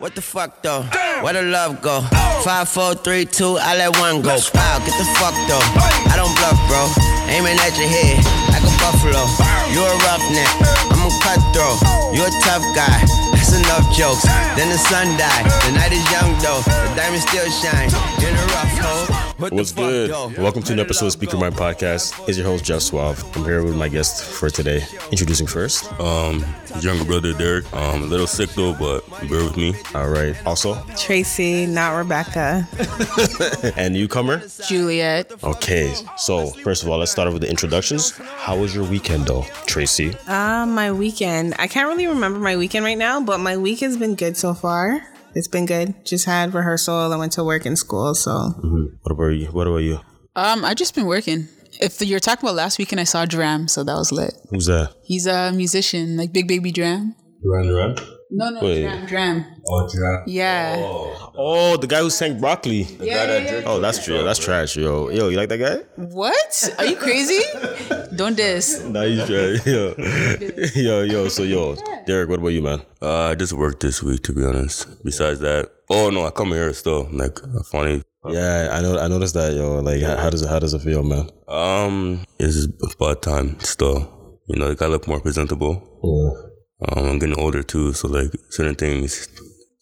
What the fuck though? Where the love go? Five, four, three, two, I let one go. Wow, get the fuck though. I don't bluff, bro. Aiming at your head like a buffalo. You a roughneck, I'm a cutthroat. You a tough guy. That's enough jokes. Then the sun died. The night is young though. The diamond still shine. In a rough hole. What What's the fuck, good? though? Welcome to an episode of love Speaker? Mind Podcast. Is your host Jeff Suave. I'm here with my guest for today. Introducing first. Um, younger brother Derek. Um, a little sick though, but bear with me. All right. Also, Tracy, not Rebecca. and newcomer. Juliet. Okay. So first of all, let's start off with the introductions. How was your weekend, though, Tracy? Uh, my weekend. I can't really remember my weekend right now, but my week has been good so far. It's been good. Just had rehearsal. I went to work and school. So What about you? What about you? Um, I just been working. If you're talking about last weekend, I saw Dram, so that was lit. Who's that? He's a musician, like Big Baby Dram. Duran Duran. No, no, Wait. Dram, Dram. Oh, Duran. Yeah. Oh, the guy who sang broccoli. yeah, yeah, yeah. Oh, that's true. That's trash, yo. Yo, you like that guy? What? Are you crazy? Don't diss. Nah, he's trash. Yo, yo, yo. So, yo, Derek, what about you, man? Uh, I just worked this week to be honest. Besides that, oh no, I come here still. Like funny. Yeah, I know. I noticed that, yo. Like, how, how does it? How does it feel, man? Um, it's about time still. You know, I gotta look more presentable. Um, I'm getting older too, so like certain things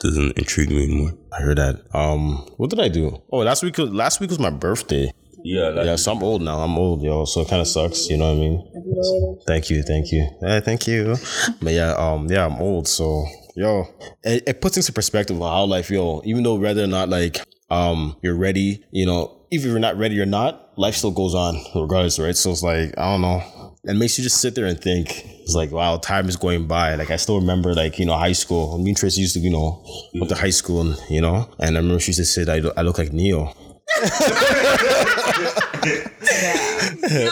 doesn't intrigue me anymore. I heard that. Um, what did I do? Oh, last week. was- Last week was my birthday. Yeah, Yeah, so I'm old now. I'm old, yo. So it kind of sucks. You know what I mean? Thank you, thank you, yeah, thank you. But yeah, um, yeah, I'm old. So yo, it, it puts into perspective how life, yo. Even though whether or not like um you're ready, you know, if you're not ready or not, life still goes on regardless, right? So it's like I don't know. It makes you just sit there and think. It's like wow, time is going by. Like I still remember, like you know, high school. Me and Tracy used to, you know, went to high school, and you know, and I remember she used to say that I, look- I look like Neo. no,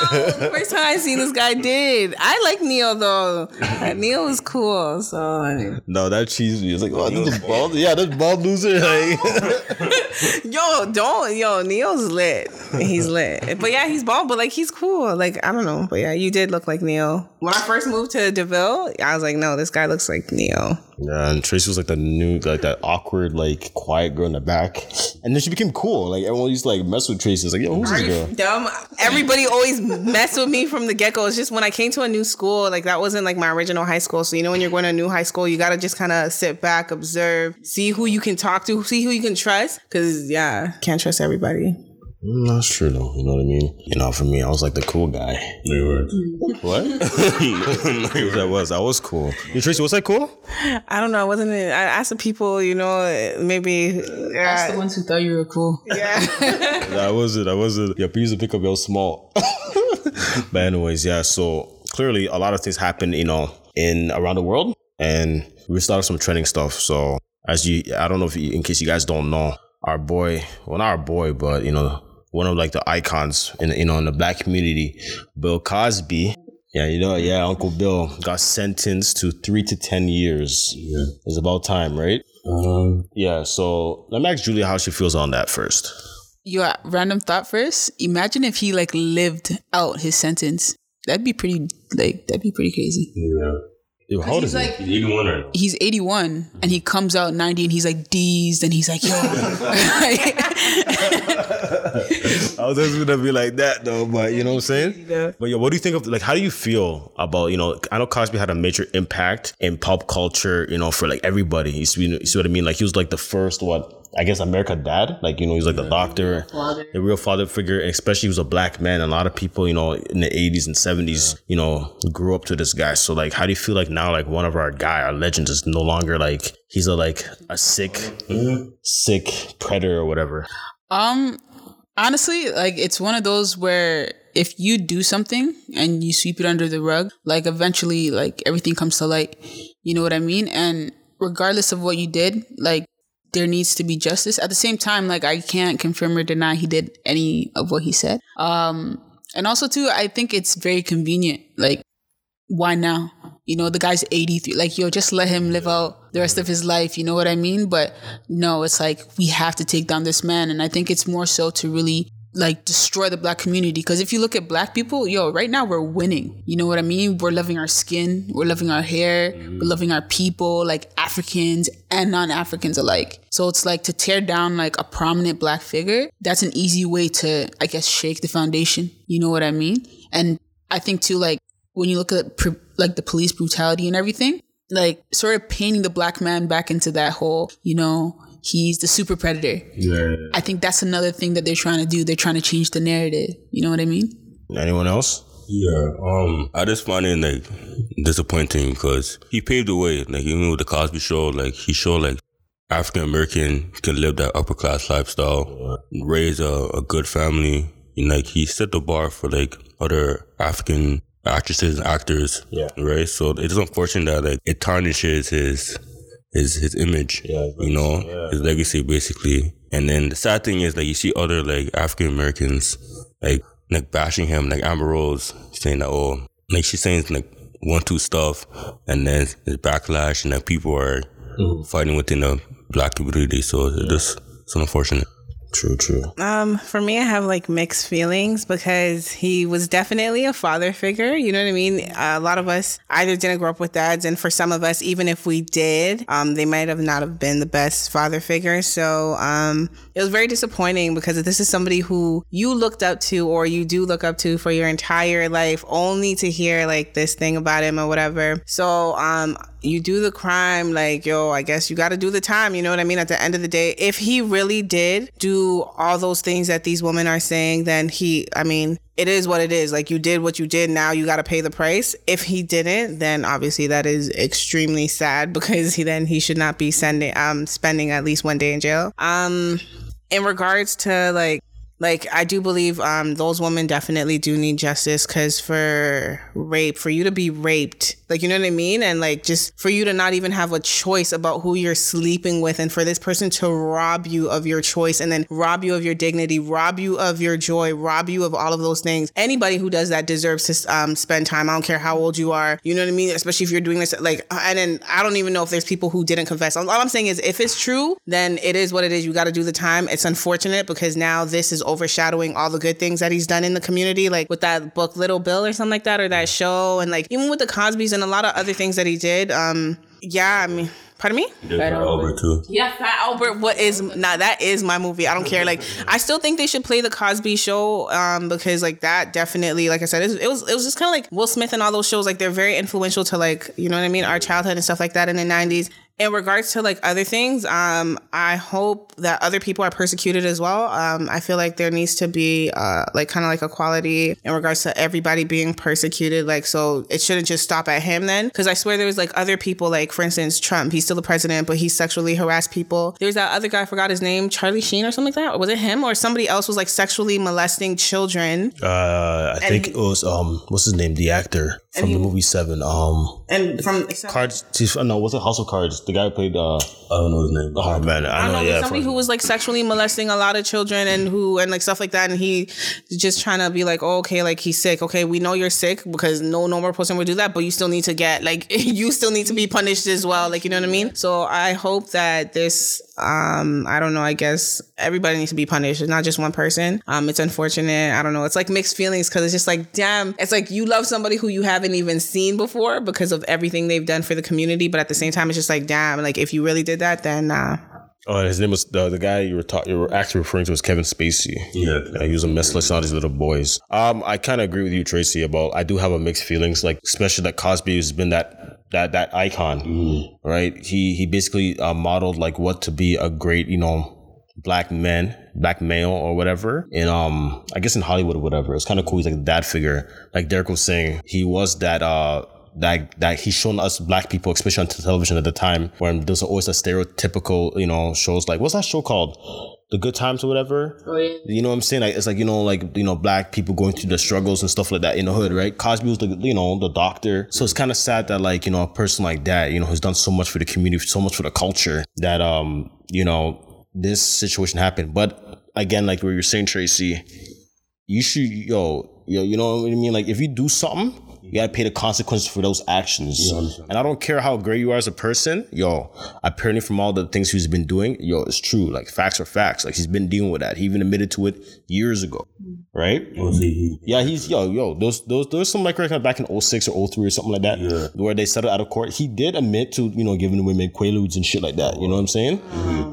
first time I seen this guy did. I like Neil though. Neil was cool. So I mean, No, that cheese me. It's like, oh, this is bald. Yeah, this bald loser. Like, yo, don't yo. Neil's lit. He's lit. But yeah, he's bald. But like, he's cool. Like I don't know. But yeah, you did look like Neil. When I first moved to Deville, I was like, no, this guy looks like Neil. Yeah, and Tracy was like the new, like that awkward, like quiet girl in the back, and then she became cool. Like everyone used to like mess with Tracy. It's like, yo, who's this girl? Dumb. Everybody always mess with me from the get go. It's just when I came to a new school, like that wasn't like my original high school. So you know when you're going to a new high school, you gotta just kind of sit back, observe, see who you can talk to, see who you can trust. Cause yeah, can't trust everybody. Mm, that's true though. You know what I mean? You know, for me, I was like the cool guy. you were. What? that was. I was cool. You Tracy, was that cool? I don't know. I wasn't. I asked the people, you know, maybe. That's the ones who thought you were cool. yeah. I wasn't. I wasn't. Yeah, please pick up your small. but anyways, yeah. So clearly, a lot of things happen, you know, in around the world, and we started some trending stuff. So as you, I don't know if you, in case you guys don't know, our boy, well, not our boy, but you know, one of like the icons in you know in the black community, Bill Cosby. Yeah, you know, yeah, Uncle Bill got sentenced to three to ten years. Yeah. It's about time, right? Um, Yeah. So let me ask Julia how she feels on that first. You got random thought first. Imagine if he like lived out his sentence. That'd be pretty like that'd be pretty crazy. yeah. Yo, how old He's he? like He's 81 right now. he's 81 and he comes out 90 and he's like D's and he's like yo I was just gonna be like that though, but you know what I'm saying? But yo, what do you think of like how do you feel about, you know, I know Cosby had a major impact in pop culture, you know, for like everybody. You see, you see what I mean? Like he was like the first what I guess America dad. Like, you know, he's like the doctor, the real father figure, and especially he was a black man. A lot of people, you know, in the eighties and seventies, you know, grew up to this guy. So like how do you feel like now like one of our guy, our legends is no longer like he's a like a sick sick predator or whatever. um honestly like it's one of those where if you do something and you sweep it under the rug like eventually like everything comes to light you know what i mean and regardless of what you did like there needs to be justice. At the same time like i can't confirm or deny he did any of what he said. Um and also too i think it's very convenient. Like why now? You know the guy's 83 like yo just let him live out the rest of his life. You know what i mean? But no it's like we have to take down this man. And i think it's more so to really like destroy the black community. Because if you look at black people, yo, right now we're winning. You know what I mean? We're loving our skin, we're loving our hair, mm-hmm. we're loving our people, like Africans and non-Africans alike. So it's like to tear down like a prominent black figure, that's an easy way to, I guess, shake the foundation. You know what I mean? And I think too, like when you look at like the police brutality and everything, like sort of painting the black man back into that whole, you know, he's the super predator. Yeah. I think that's another thing that they're trying to do. They're trying to change the narrative. You know what I mean? Anyone else? Yeah, um, I just find it like disappointing because he paved the way. Like even with the Cosby Show, like he showed like African American can live that upper class lifestyle, raise a, a good family, and like he set the bar for like other African actresses and actors. Yeah. right. So it is unfortunate that like it tarnishes his his his image. Yeah, you know yeah. his legacy basically. And then the sad thing is like you see other like African Americans like like bashing him, like Amber Rose saying that oh like she's saying like one two stuff and then there's backlash and like people are mm-hmm. fighting within the black community. So it's just it's unfortunate. True, true. Um, for me, I have like mixed feelings because he was definitely a father figure. You know what I mean? a lot of us either didn't grow up with dads, and for some of us, even if we did, um, they might have not have been the best father figure. So, um, it was very disappointing because this is somebody who you looked up to or you do look up to for your entire life, only to hear like this thing about him or whatever. So, um, you do the crime, like, yo, I guess you got to do the time. You know what I mean? At the end of the day, if he really did do all those things that these women are saying, then he, I mean, it is what it is. Like, you did what you did. Now you got to pay the price. If he didn't, then obviously that is extremely sad because he then he should not be sending, um, spending at least one day in jail. Um, in regards to like, like I do believe um those women definitely do need justice because for rape, for you to be raped, like you know what I mean, and like just for you to not even have a choice about who you're sleeping with, and for this person to rob you of your choice, and then rob you of your dignity, rob you of your joy, rob you of all of those things. Anybody who does that deserves to um spend time. I don't care how old you are, you know what I mean, especially if you're doing this like, and then I don't even know if there's people who didn't confess. All I'm saying is, if it's true, then it is what it is. You got to do the time. It's unfortunate because now this is overshadowing all the good things that he's done in the community, like with that book Little Bill or something like that, or that show, and like even with the Cosbys and a lot of other things that he did. Um, yeah, I mean. Pardon me? Yeah, Albert too. Yeah, Fat Albert. What is nah? That is my movie. I don't care. Like, I still think they should play the Cosby Show, um, because like that definitely, like I said, it it was, it was just kind of like Will Smith and all those shows. Like they're very influential to like you know what I mean, our childhood and stuff like that in the '90s. In regards to like other things, um, I hope that other people are persecuted as well. Um, I feel like there needs to be uh, like kind of like equality in regards to everybody being persecuted. Like, so it shouldn't just stop at him then, because I swear there was like other people, like for instance Trump. He's still the president, but he sexually harassed people. There's that other guy, I forgot his name, Charlie Sheen or something like that. Or was it him or somebody else was like sexually molesting children? Uh, I think he- it was um, what's his name? The actor from the movie Seven. Um, And from Cards. No, what's it? House of Cards. The guy who played. Uh, I don't know his name. oh man, I, I know. don't know, yeah, somebody who was like sexually molesting a lot of children and who and like stuff like that, and he just trying to be like, oh, okay, like he's sick. Okay, we know you're sick because no normal person would do that, but you still need to get like you still need to be punished as well. Like you know what I mean? So I hope that this, um, I don't know. I guess everybody needs to be punished. It's not just one person. Um, it's unfortunate. I don't know. It's like mixed feelings because it's just like, damn, it's like you love somebody who you haven't even seen before because of everything they've done for the community, but at the same time, it's just like, damn, like if you really did that, then uh Oh, his name was the the guy you were talking. You were actually referring to was Kevin Spacey. Yeah. he was a mess like all these little boys. Um, I kind of agree with you, Tracy. About I do have a mixed feelings, like especially that Cosby has been that that that icon, right? He he basically uh, modeled like what to be a great, you know, black man, black male or whatever. And um, I guess in Hollywood or whatever, it's kind of cool. He's like a dad figure, like Derek was saying. He was that uh that that he's shown us black people, especially on television at the time, when there's always a stereotypical, you know, shows like what's that show called? The Good Times or whatever. Oh, yeah. You know what I'm saying? Like it's like you know, like you know, black people going through the struggles and stuff like that in the hood, right? Cosby was the you know the doctor, so it's kind of sad that like you know a person like that, you know, has done so much for the community, so much for the culture that um you know this situation happened. But again, like what you're saying, Tracy, you should yo yo you know what I mean? Like if you do something you gotta pay the consequences for those actions. and I don't care how great you are as a person, yo. Apparently, from all the things he's been doing, yo, it's true. Like facts are facts. Like he's been dealing with that. He even admitted to it years ago, mm-hmm. right? Yeah, he's yo yo. Those those there's some like records back in 06 or 03 or something like that, Yeah. where they settled out of court. He did admit to you know giving the women quaaludes and shit like that. You know what I'm saying?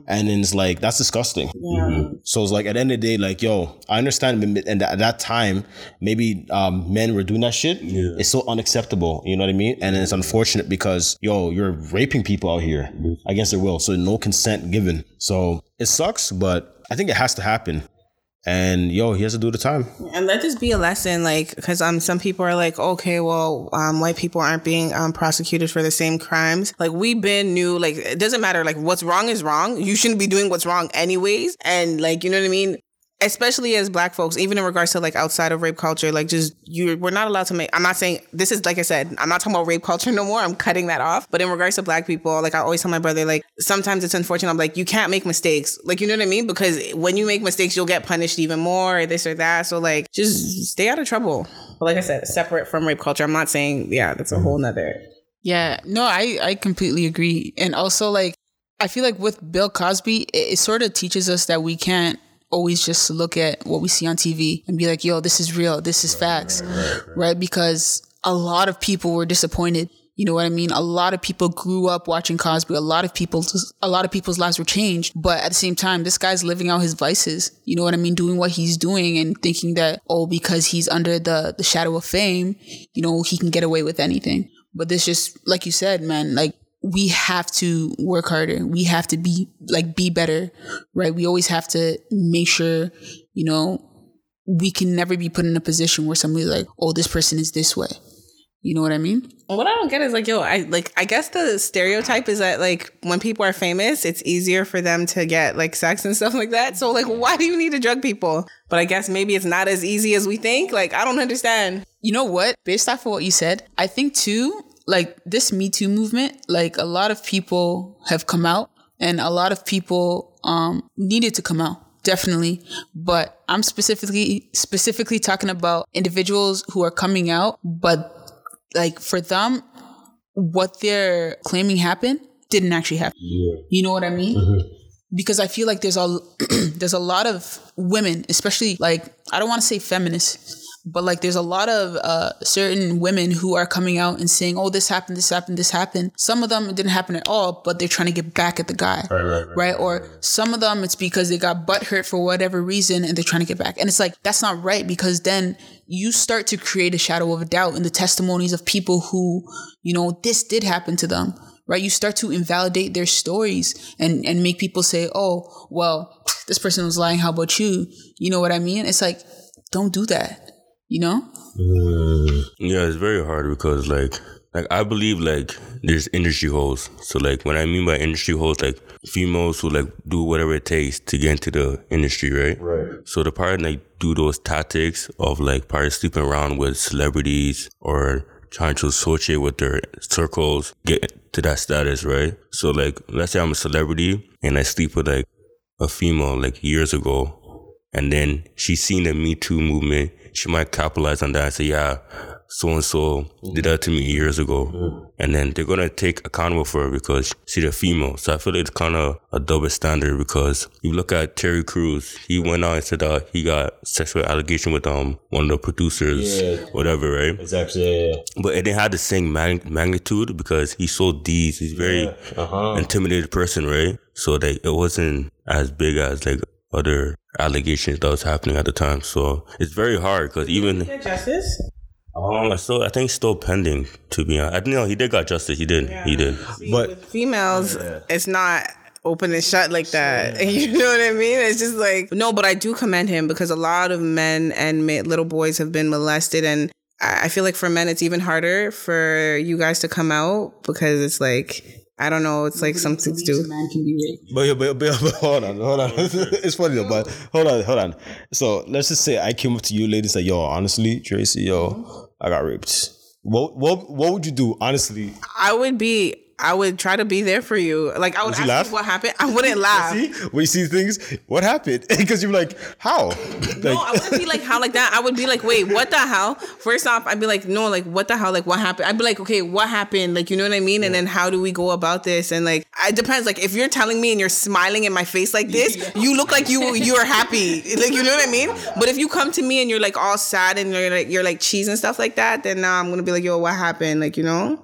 And then it's like that's disgusting. So it's like at the end of the day, like yo, I understand, and at that time, maybe um, men were doing that shit. Yeah. It's so unacceptable. You know what I mean? And it's unfortunate because yo, you're raping people out here against their will, so no consent given. So it sucks, but I think it has to happen. And yo, he has to do the time. And let this be a lesson, like, because um, some people are like, okay, well, um, white people aren't being um prosecuted for the same crimes. Like, we've been new like, it doesn't matter. Like, what's wrong is wrong. You shouldn't be doing what's wrong anyways. And like, you know what I mean? Especially as black folks, even in regards to like outside of rape culture, like just you, we're not allowed to make. I'm not saying this is like I said. I'm not talking about rape culture no more. I'm cutting that off. But in regards to black people, like I always tell my brother, like sometimes it's unfortunate. I'm like, you can't make mistakes. Like you know what I mean? Because when you make mistakes, you'll get punished even more, or this or that. So like, just stay out of trouble. But like I said, separate from rape culture. I'm not saying yeah, that's a whole nother. Yeah, no, I I completely agree. And also like I feel like with Bill Cosby, it, it sort of teaches us that we can't always just look at what we see on TV and be like, "Yo, this is real. This is facts." Right? Because a lot of people were disappointed. You know what I mean? A lot of people grew up watching Cosby. A lot of people, a lot of people's lives were changed. But at the same time, this guy's living out his vices. You know what I mean? Doing what he's doing and thinking that, oh, because he's under the, the shadow of fame, you know, he can get away with anything. But this just, like you said, man, like we have to work harder. We have to be like, be better, right? We always have to make sure, you know, we can never be put in a position where somebody's like, oh, this person is this way. You know what I mean? What I don't get is like, yo, I like I guess the stereotype is that like when people are famous, it's easier for them to get like sex and stuff like that. So like why do you need to drug people? But I guess maybe it's not as easy as we think. Like I don't understand. You know what? Based off of what you said, I think too, like this Me Too movement, like a lot of people have come out and a lot of people um needed to come out. Definitely. But I'm specifically specifically talking about individuals who are coming out, but like for them, what they're claiming happened didn't actually happen. You know what I mean? Because I feel like there's a there's a lot of women, especially like I don't want to say feminists, but like there's a lot of uh, certain women who are coming out and saying, "Oh, this happened, this happened, this happened." Some of them it didn't happen at all, but they're trying to get back at the guy, right? right, right, right? Or some of them it's because they got butt hurt for whatever reason and they're trying to get back, and it's like that's not right because then you start to create a shadow of a doubt in the testimonies of people who, you know, this did happen to them. Right, you start to invalidate their stories and and make people say, "Oh, well, this person was lying. How about you?" You know what I mean? It's like, don't do that. You know? Mm. Yeah, it's very hard because like like I believe like there's industry holes. So like when I mean by industry holes, like females who like do whatever it takes to get into the industry, right? Right. So the part like do those tactics of like probably sleeping around with celebrities or trying to associate with their circles, get to that status, right? So like let's say I'm a celebrity and I sleep with like a female like years ago and then she's seen the Me Too movement, she might capitalize on that and say, yeah, so and so did that to me years ago. And then they're gonna take accountable for it because she's a female. So I feel like it's kind of a double standard because you look at Terry Crews, he went out and said uh, he got sexual allegation with um one of the producers, Yeah. whatever, right? Exactly. Yeah. yeah. But it didn't have the same mag- magnitude because he's so D's. He's a very Uh-huh. intimidated person, right? So like it wasn't as big as like other allegations that was happening at the time. So it's very hard because even Justice? um, I still I think still pending to be honest. I know he did got justice. He did. He did. But With females, it's not open and shut like that. You know what I mean? It's just like no, but I do commend him because a lot of men and ma- little boys have been molested, and I I feel like for men it's even harder for you guys to come out because it's like I don't know, it's like something to do. man can be raped. But, but, but, but hold on, hold on. it's funny though, but hold on, hold on. So let's just say I came up to you ladies like, yo, honestly, Tracy, yo, I got raped. What what what would you do? Honestly, I would be I would try to be there for you. Like I would, Would ask laugh? you what happened. I wouldn't laugh. See, you see things, what happened? Because you're like, how? Like, No, I wouldn't be like how like that. I would be like, wait, what the hell? First off, I'd be like, no, like what the hell? Like what happened? I'd be like, okay, what happened? Like you know what I mean? And then how do we go about this? And like it depends. Like if you're telling me and you're smiling in my face like this, you look like you you're happy. Like you know what I mean? But if you come to me and you're like all sad and you're like you're like cheese and stuff like that, then now I'm gonna be like, yo, what happened? Like you know?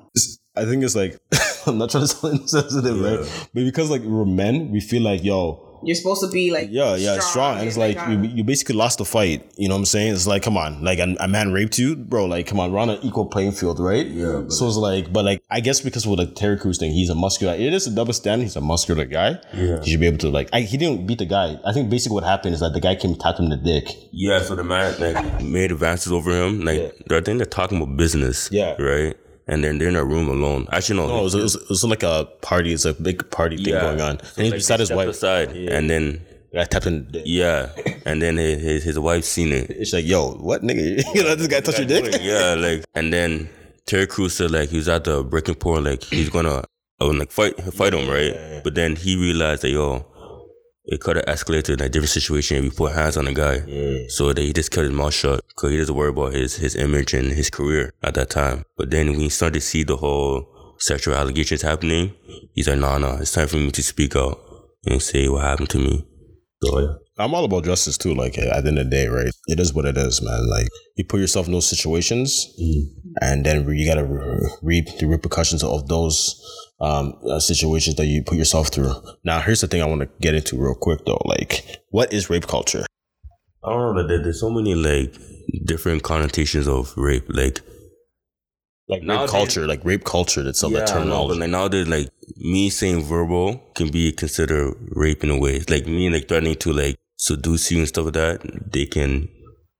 I think it's like I'm not trying to sound insensitive, right? But because like we're men, we feel like yo, You're supposed to be like yeah, yeah, strong, and it's like you, um, you basically lost the fight. You know what I'm saying? It's like, come on, like a, a man raped you, bro. Like, come on, we're on an equal playing field, right? Yeah. So it's like, but like, I guess because with like Terry Crews thing, he's a muscular. It is a double standard. He's a muscular guy. Yeah. He should be able to like. I, he didn't beat the guy. I think basically what happened is that the guy came and tapped him in the dick. Yeah, so the man like made advances over him. Like I think they're talking about business. Yeah. Right. And then they're in a room alone. Actually, no. No, it was, it was, it was like a party. It's a big party thing yeah. going on, So, and he's like, beside they his wife. Aside, and then I tapped him. in the dick. yeah, and then his his, his wife seen it. It's like, yo, what nigga? you know, this guy touched your dick. yeah, like, and then Terry Crews said like he was at the breaking point, like he's gonna uh, like fight fight him, right? But then he realized that yo, it could have escalated to a different situation if we put hands on the guy. So that he just kept his mouth shut because he doesn't worry about his his image and his career at that time. But then when he started to see the whole sexual allegations happening, he's like, nah, nah, it's time for me to speak out and say what happened to me. So yeah. I'm all about justice too. Like at the end of the day, right? It is what it is, man. Like you put yourself in those situations, mm. and then you gotta re- reap the repercussions of those um, uh, situations that you put yourself through. Now, here's the thing I want to get into real quick though. Like, what is rape culture? I don't know. There, there's so many like different connotations of rape. Like Like rape culture, like rape culture itself, that I know, but terminology. like nowadays, like me saying verbal can be considered rape in a way. Like me like threatening to like seduce you and stuff like that. They can.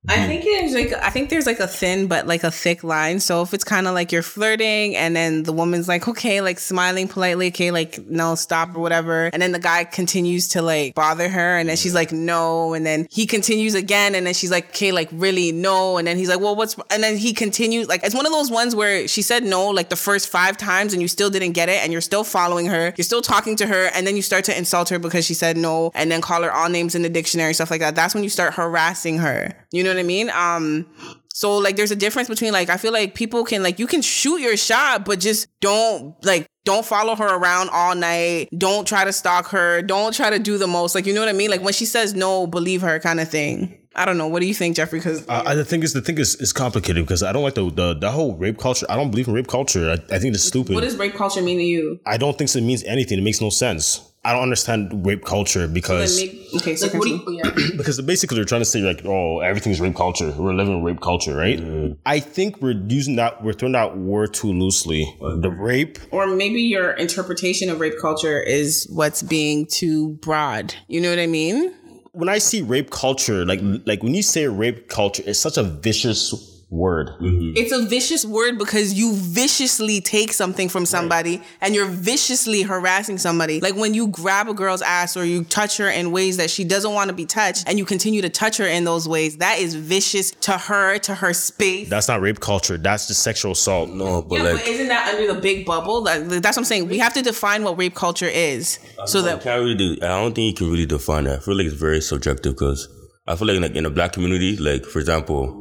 I mm-hmm. think there's like I think there's like a thin but like a thick line. So if it's kind of like you're flirting and then the woman's like okay, like smiling politely, okay, like no, stop or whatever, and then the guy continues to like bother her, and then she's like no, and then he continues again, and then she's like okay, like really no, and then he's like well what's, and then he continues like it's one of those ones where she said no like the first five times and you still didn't get it, and you're still following her, you're still talking to her, and then you start to insult her because she said no, and then call her all names in the dictionary stuff like that. That's when you start harassing her. You know what I mean? Um, so like there's a difference between like I feel like people can like you can shoot your shot, but just don't like don't follow her around all night. Don't try to stalk her. Don't try to do the most. Like you know what I mean? Like when she says no, believe her kind of thing. I don't know. What do you think, Jeffrey? Because I, the thing is, the thing is, is complicated because I don't like the, the the whole rape culture. I don't believe in rape culture. I, I think it's stupid. what does rape culture mean to you? I don't think it means anything. It makes no sense. I don't understand rape culture because okay, so Like, what do you, yeah. because basically they're trying to say like, oh, everything's rape culture. We're living in rape culture, right? I think we're using that we're throwing that word too loosely. The rape, or maybe your interpretation of rape culture is what's being too broad. You know what I mean? when I see rape culture, like like when you say rape culture, it's such a vicious word. Mm-hmm. It's a vicious word because you viciously take something from somebody and you're viciously harassing somebody. Like when you grab a girl's ass or you touch her in ways that she doesn't want to be touched and you continue to touch her in those ways, that is vicious to her, to her space. That's not rape culture. That's just sexual assault. No, but yeah, like but isn't that under the big bubble? Like, that's what I'm saying. We have to define what rape culture is so that can't really do. I don't think you can really define that. I feel like it's very subjective because I feel like like in the black community, like for example,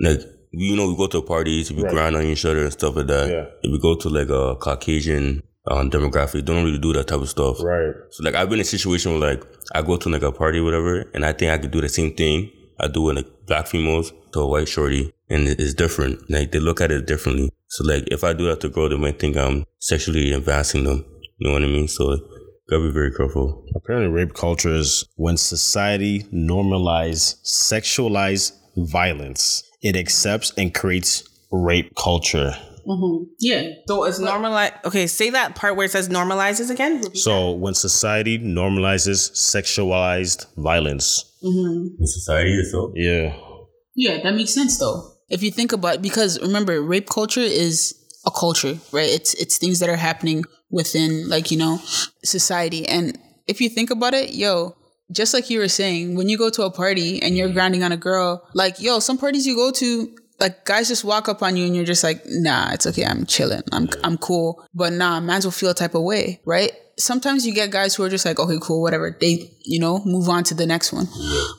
like you know we go to parties, we grind on each other and stuff like that. Yeah. If we go to like a Caucasian um, demographic, they don't really do that type of stuff. Right. So like I've been in a situation where like I go to like a party or whatever, and I think I could do the same thing I do with like black females to a white shorty, and it's different. Like they look at it differently. So like if I do that to a girl, they might think I'm sexually advancing them. You know what I mean? So gotta be very careful. Apparently, rape culture is when society normalize sexualize violence. It accepts and creates rape culture. Mm-hmm. Yeah. so it's normalized. Okay, say that part where it says normalizes again. Repeat So when society normalizes sexualized violence, mm-hmm. In society itself. yeah, Yeah, that makes sense though. If you think about because remember, rape culture is a culture, right? It's it's things that are happening within like, you know, society. And if you think about it, yo, just like you were saying, when you go to a party and you're grinding on a girl, like, yo, some parties you go to, like guys just walk up on you and you're just like, nah, it's okay, I'm chilling, I'm I'm cool. But nah, mans will feel a type of way, right? Sometimes you get guys who are just like, okay, cool, whatever. They, you know, move on to the next one.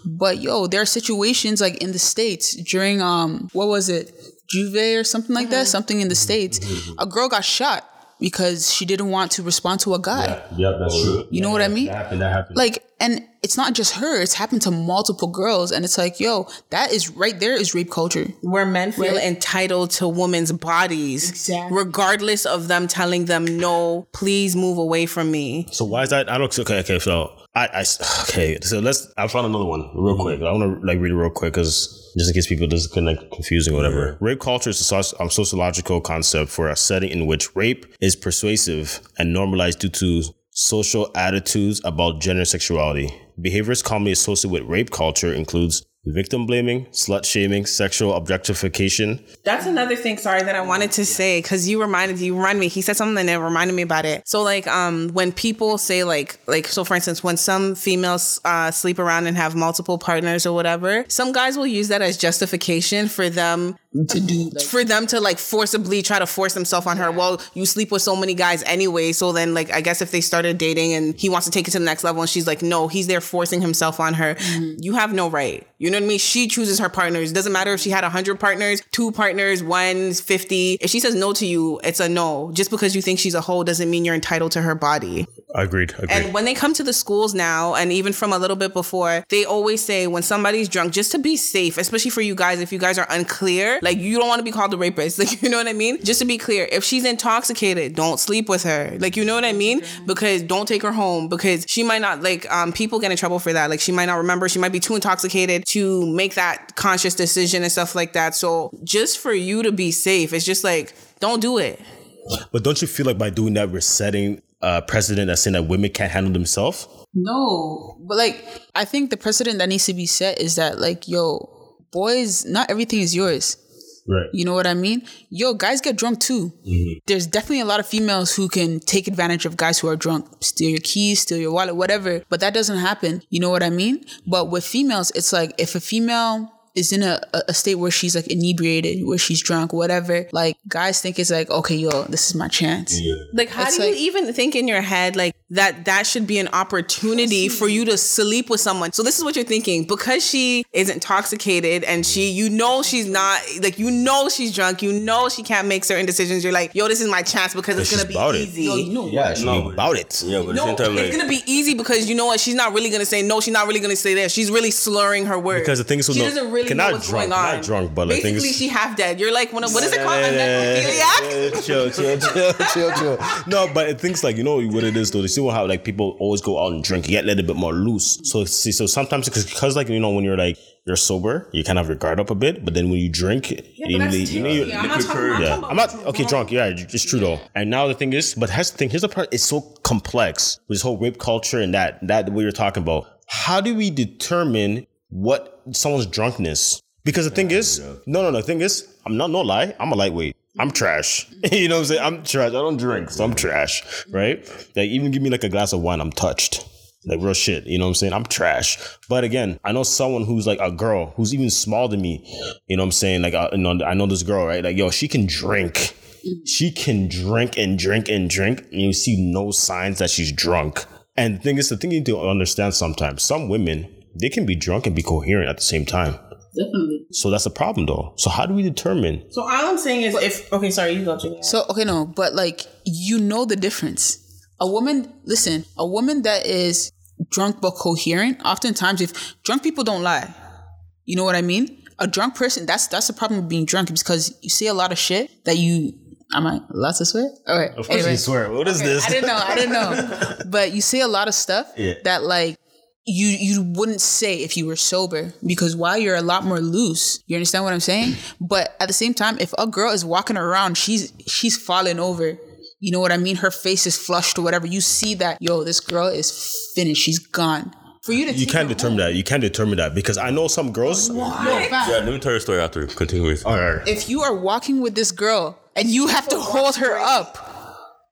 But yo, there are situations like in the states during um, what was it, Juve or something like that, something in the states. A girl got shot because she didn't want to respond to a guy. Yeah, that's true. You know what I mean? That happened. That happened. Like, and it's not just her; it's happened to multiple girls, and it's like, yo, that is right there is rape culture. where men feel Right. entitled to women's bodies, Exactly. regardless of them telling them, "No, please move away from me." So why is that? I don't. Okay, okay. So I, I okay. So let's. I found another one real quick. I want to like read it real quick because just in case people just get like confusing or whatever. Rape culture is a soci- um, sociological concept for a setting in which rape is persuasive and normalized due to social attitudes about gender sexuality. Behaviors commonly associated with rape culture includes victim blaming, slut shaming, sexual objectification, That's another thing. Sorry that I wanted to say because you reminded you reminded me. He said something that reminded me about it. So like um when people say like like so for instance when some females uh, sleep around and have multiple partners or whatever, some guys will use that as justification for them To do like, for them to like forcibly try to force themselves on her. Well, you sleep with so many guys anyway, so then like I guess if they started dating and he wants to take it to the next level and she's like, no, he's there forcing himself on her. You have no right. You know what I mean? She chooses her partners. Doesn't matter if she had hundred partners, two partners, one fifty. If she says no to you, it's a no. Just because you think she's a hoe doesn't mean you're entitled to her body. Agreed. Agreed. And when they come to the schools now, and even from a little bit before, they always say when somebody's drunk, just to be safe, especially for you guys, if you guys are unclear, like you don't want to be called a rapist. Like, you know what I mean? Just to be clear, if she's intoxicated, don't sleep with her. Like, you know what I mean? Because don't take her home because she might not, like, um, people get in trouble for that. Like, she might not remember. She might be too intoxicated to make that conscious decision and stuff like that. So, just for you to be safe, it's just like, don't do it. but don't you feel like by doing that we're setting a precedent that's saying that women can't handle themselves? no, but like I think the precedent that needs to be set is that like, yo, boys, not everything is yours. Right. You know what I mean? Yo, guys get drunk too. Mm-hmm. There's definitely a lot of females who can take advantage of guys who are drunk, steal your keys, steal your wallet, whatever. But that doesn't happen. You know what I mean? But with females, it's like if a female is in a, a a state where she's like inebriated, where she's drunk, whatever, like guys think it's like, okay, yo, this is my chance. Like, how It's do like- you even think in your head like that? That should be an opportunity for you to sleep with someone. So this is what you're thinking because she is intoxicated and she, you know, she's not like you know she's drunk. You know she can't make certain decisions. You're like, yo, this is my chance because it's gonna be about it. easy. Yeah, she No, about it. Yeah, but No, same time, it's gonna be easy because you know what? She's not really gonna say no. She's not really gonna say that. She's really slurring her words Because the thing is, she no- doesn't really okay, know not what's drunk, going on. not drunk, but the thing basically, she half dead. You're like, what is it called? A necrophiliac? chill, chill, chill, chill, chill. No, but things like you know what it is though. You see how like people always go out and drink, you get a little bit more loose. So see, so sometimes because like you know when you're like you're sober, you kind of have your guard up a bit, but then when you drink, you, that's you know, you, terrible. I'm not talking- I'm yeah, I'm not okay. Drunk, yeah, it's true though. And now the thing is, but here's the thing. Here's the part. It's so complex with this whole rape culture and that that what you're talking about. How do we determine what someone's drunkenness? Because the thing is, no, no, no. The thing is, I'm not no lie. I'm a lightweight. I'm trash. you know what I'm saying? I'm trash. I don't drink, so I'm trash. Right? Like even give me like a glass of wine, I'm touched. Like real shit. You know what I'm saying? I'm trash. But again, I know someone who's like a girl who's even smaller than me. You know what I'm saying? Like I, you know, I know this girl, right? Like yo, she can drink. She can drink and drink and drink, and you see no signs that she's drunk. And the thing is, the thing you need to understand sometimes, some women they can be drunk and be coherent at the same time. Definitely. So that's a problem, though. So how do we determine? So all I'm saying is, if okay, sorry, you go, Julia. So okay, no, but like you know the difference. A woman, listen, a woman that is drunk but coherent. Oftentimes, if drunk people don't lie, you know what I mean. A drunk person, that's that's the problem with being drunk because you say a lot of shit that you. Am I allowed to swear? All right. Of course, you swear. What is this? I didn't know. I didn't know. But you say a lot of stuff Yeah. that like you you wouldn't say if you were sober because while you're a lot more loose, you understand what I'm saying? But at the same time, if a girl is walking around, she's she's falling over. You know what I mean? Her face is flushed or whatever. You see that, yo, this girl is finished. She's gone. For you to You can't her determine that. You can't determine that because I know some girls. home- Yo, fam, yeah, let me tell you a story after. Continue with. All right. if you are walking with this girl and you have to hold her up,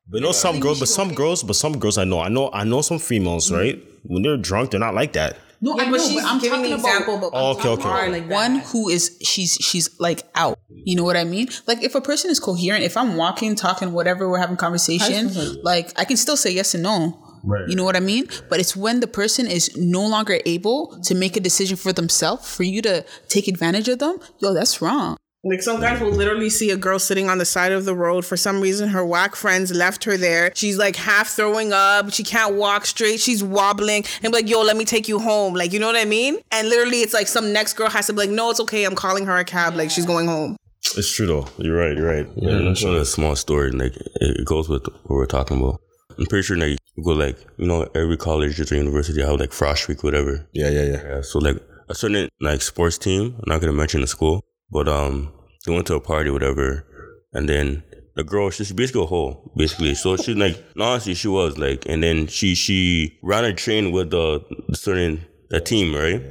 But no, some girls, but some girls, but some girls I know, I know, I know some females, mm-hmm. right? When they're drunk, they're not like that. No, Yeah, I but know, she's but I'm giving talking the about example, but Oh, I'm okay, okay. about like one who is she's she's like out. You know what I mean? Like if a person is coherent, if I'm walking, talking, whatever, we're having conversation, like I can still say yes and no. Right. You know what I mean? But it's when the person is no longer able to make a decision for themselves, for you to take advantage of them, yo, that's wrong. Like some guys will literally see a girl sitting on the side of the road. For some reason, her whack friends left her there. She's like half throwing up. She can't walk straight. She's wobbling. And be like, yo, let me take you home. Like, you know what I mean? And literally, it's like some next girl has to be like, no, it's okay. I'm calling her a cab. Like, she's going home. It's true though. You're right. You're right. Yeah, that's not a small story. Like it it goes with what we're talking about. I'm pretty sure like you go like you know every college just or university I have like frosh week whatever. Yeah, yeah, yeah. Yeah, so like a certain like sports team. I'm not gonna mention the school, but um, they went to a party whatever, and then the girl she's basically a hoe basically. So she's like honestly she was like, and then she she ran a train with the, the certain the team right.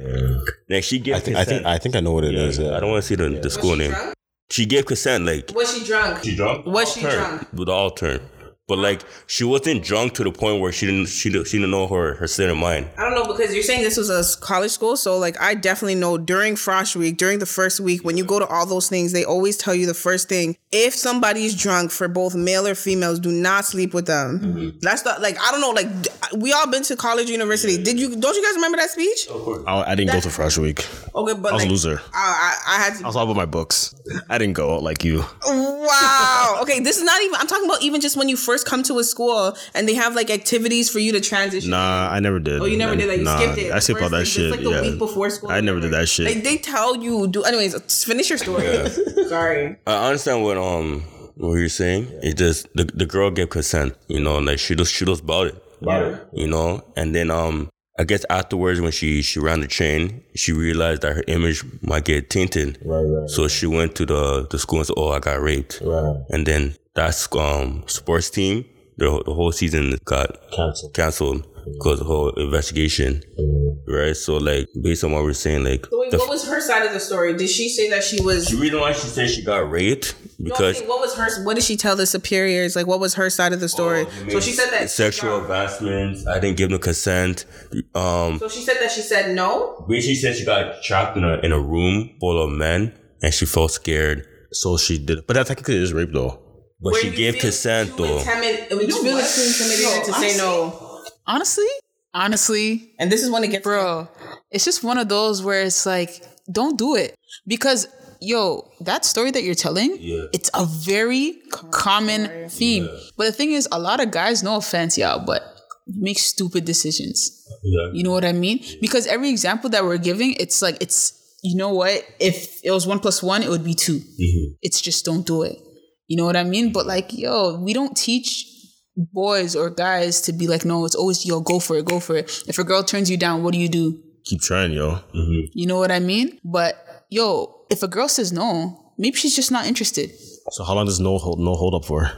Like she gave I think I think I think I know what it is. yeah, I don't want to see the, the school name. She gave consent like Was she drunk? she drunk? Was she Turn. drunk? With all turn. But like she wasn't drunk to the point where she didn't she didn't, she didn't know her her state of mind. I don't know because you're saying this was a college school, so like I definitely know during Frosh Week, during the first week, when you go to all those things, they always tell you the first thing: if somebody's drunk, for both male or females, do not sleep with them. Mm-hmm. That's the like I don't know, like we all been to college, university. Did you? Don't you guys remember that speech? Of I, I didn't go to Fresh Week. Okay, but I was a loser. I, I, I had I was all about my books. I didn't go like you. Wow. Okay, this is not even. I'm talking about even just when you first come to a school and they have like activities for you to transition. Nah, I never did. Oh, you never did that. You nah, skipped it. I skipped all that First, shit. Just like the yeah. week before school. I never did that shit. Like they tell you do. Anyways, finish your story. Sorry. I understand what um what you're saying. It just the, the girl gave consent, you know, like she just she just about it. Yeah. You know? And then um I guess afterwards when she she ran the chain, she realized that her image might get tainted. Right, right. So she went to the the school and said, "Oh, I got raped." Right. And then that's um sports team. The, the whole season got Cancel. canceled because of the whole investigation, right? So like based on what we're saying, like So wait, the what was her side of the story? Did she say that she was? the reason why she said she got raped because okay, what was her? What did she tell the superiors? Like, what was her side of the story? so she said that sexual got- advancements. I didn't give them consent. Um, So she said that she said no. basically said she got trapped in a in a room full of men and she felt scared, So she did, but that technically is rape though. But Where she gave feel consent too though. Intimidated, you feel too intimidated to say no. Honestly, honestly, And this is when it gets bro, it's just one of those where it's like, don't do it because yo, that story that you're telling, Yeah. it's a very common theme. But the thing is, a lot of guys, no offense, y'all, but make stupid decisions. Yeah. You know what I mean? Because every example that we're giving, it's like it's you know what? If it was one plus one, it would be 2 mm-hmm. It's just don't do it. You know what I mean? But like, yo, we don't teach boys or guys to be like, no, it's always yo, go for it, go for it. If a girl turns you down, what do you do? Keep trying, yo. Mm-hmm. You know what I mean? But yo, if a girl says no, maybe she's just not interested. So how long does no hold no hold up for?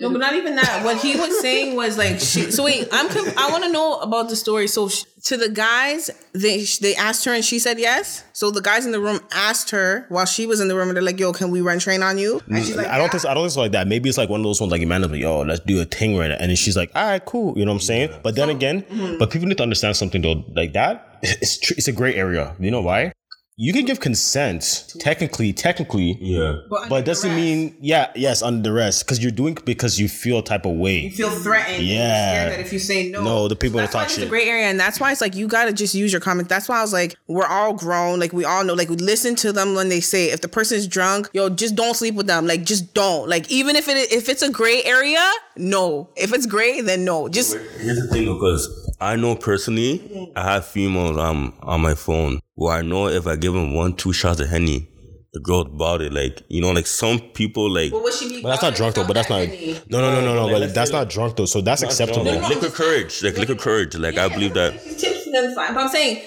No, but not even that. What he was saying was like, she, so wait, I'm. Conf- I want to know about the story. So sh- to the guys, they they asked her and she said yes. So the guys in the room asked her while she was in the room, and they're like, "Yo, can we run train on you?" And she's like, I don't "Yeah." think so, I don't think so like that. Maybe it's like one of those ones like Amanda's like, yo, let's do a thing right now. And then she's like, all right, cool. You know what I'm saying? But then again, mm-hmm. but people need to understand something though. Like that, it's tr- it's a gray area. You know why? You can give consent technically, technically, Yeah. but it doesn't mean yeah, yes, under duress because you're doing because you feel type of way. You feel threatened. Yeah. You're scared that if you say no, No, the people that's that why talk it's shit. a gray area, and that's why it's like you gotta just use your comment. That's why I was like, we're all grown, like we all know, like we listen to them when they say if the person's drunk, yo, just don't sleep with them, like just don't, like even if it if it's a gray area, no. If it's gray, then no. Just Here's the thing, because I know personally, I have females um on my phone where I know if I give him one, two shots of henny, the girl about it. Like you know, like some people like But what she be? But that's not drunk though. But that's not. No, no, no, no, no. But that's not drunk though. So that's acceptable. like liquor courage, like liquor courage. Like I believe that. Tips then fine, but I'm saying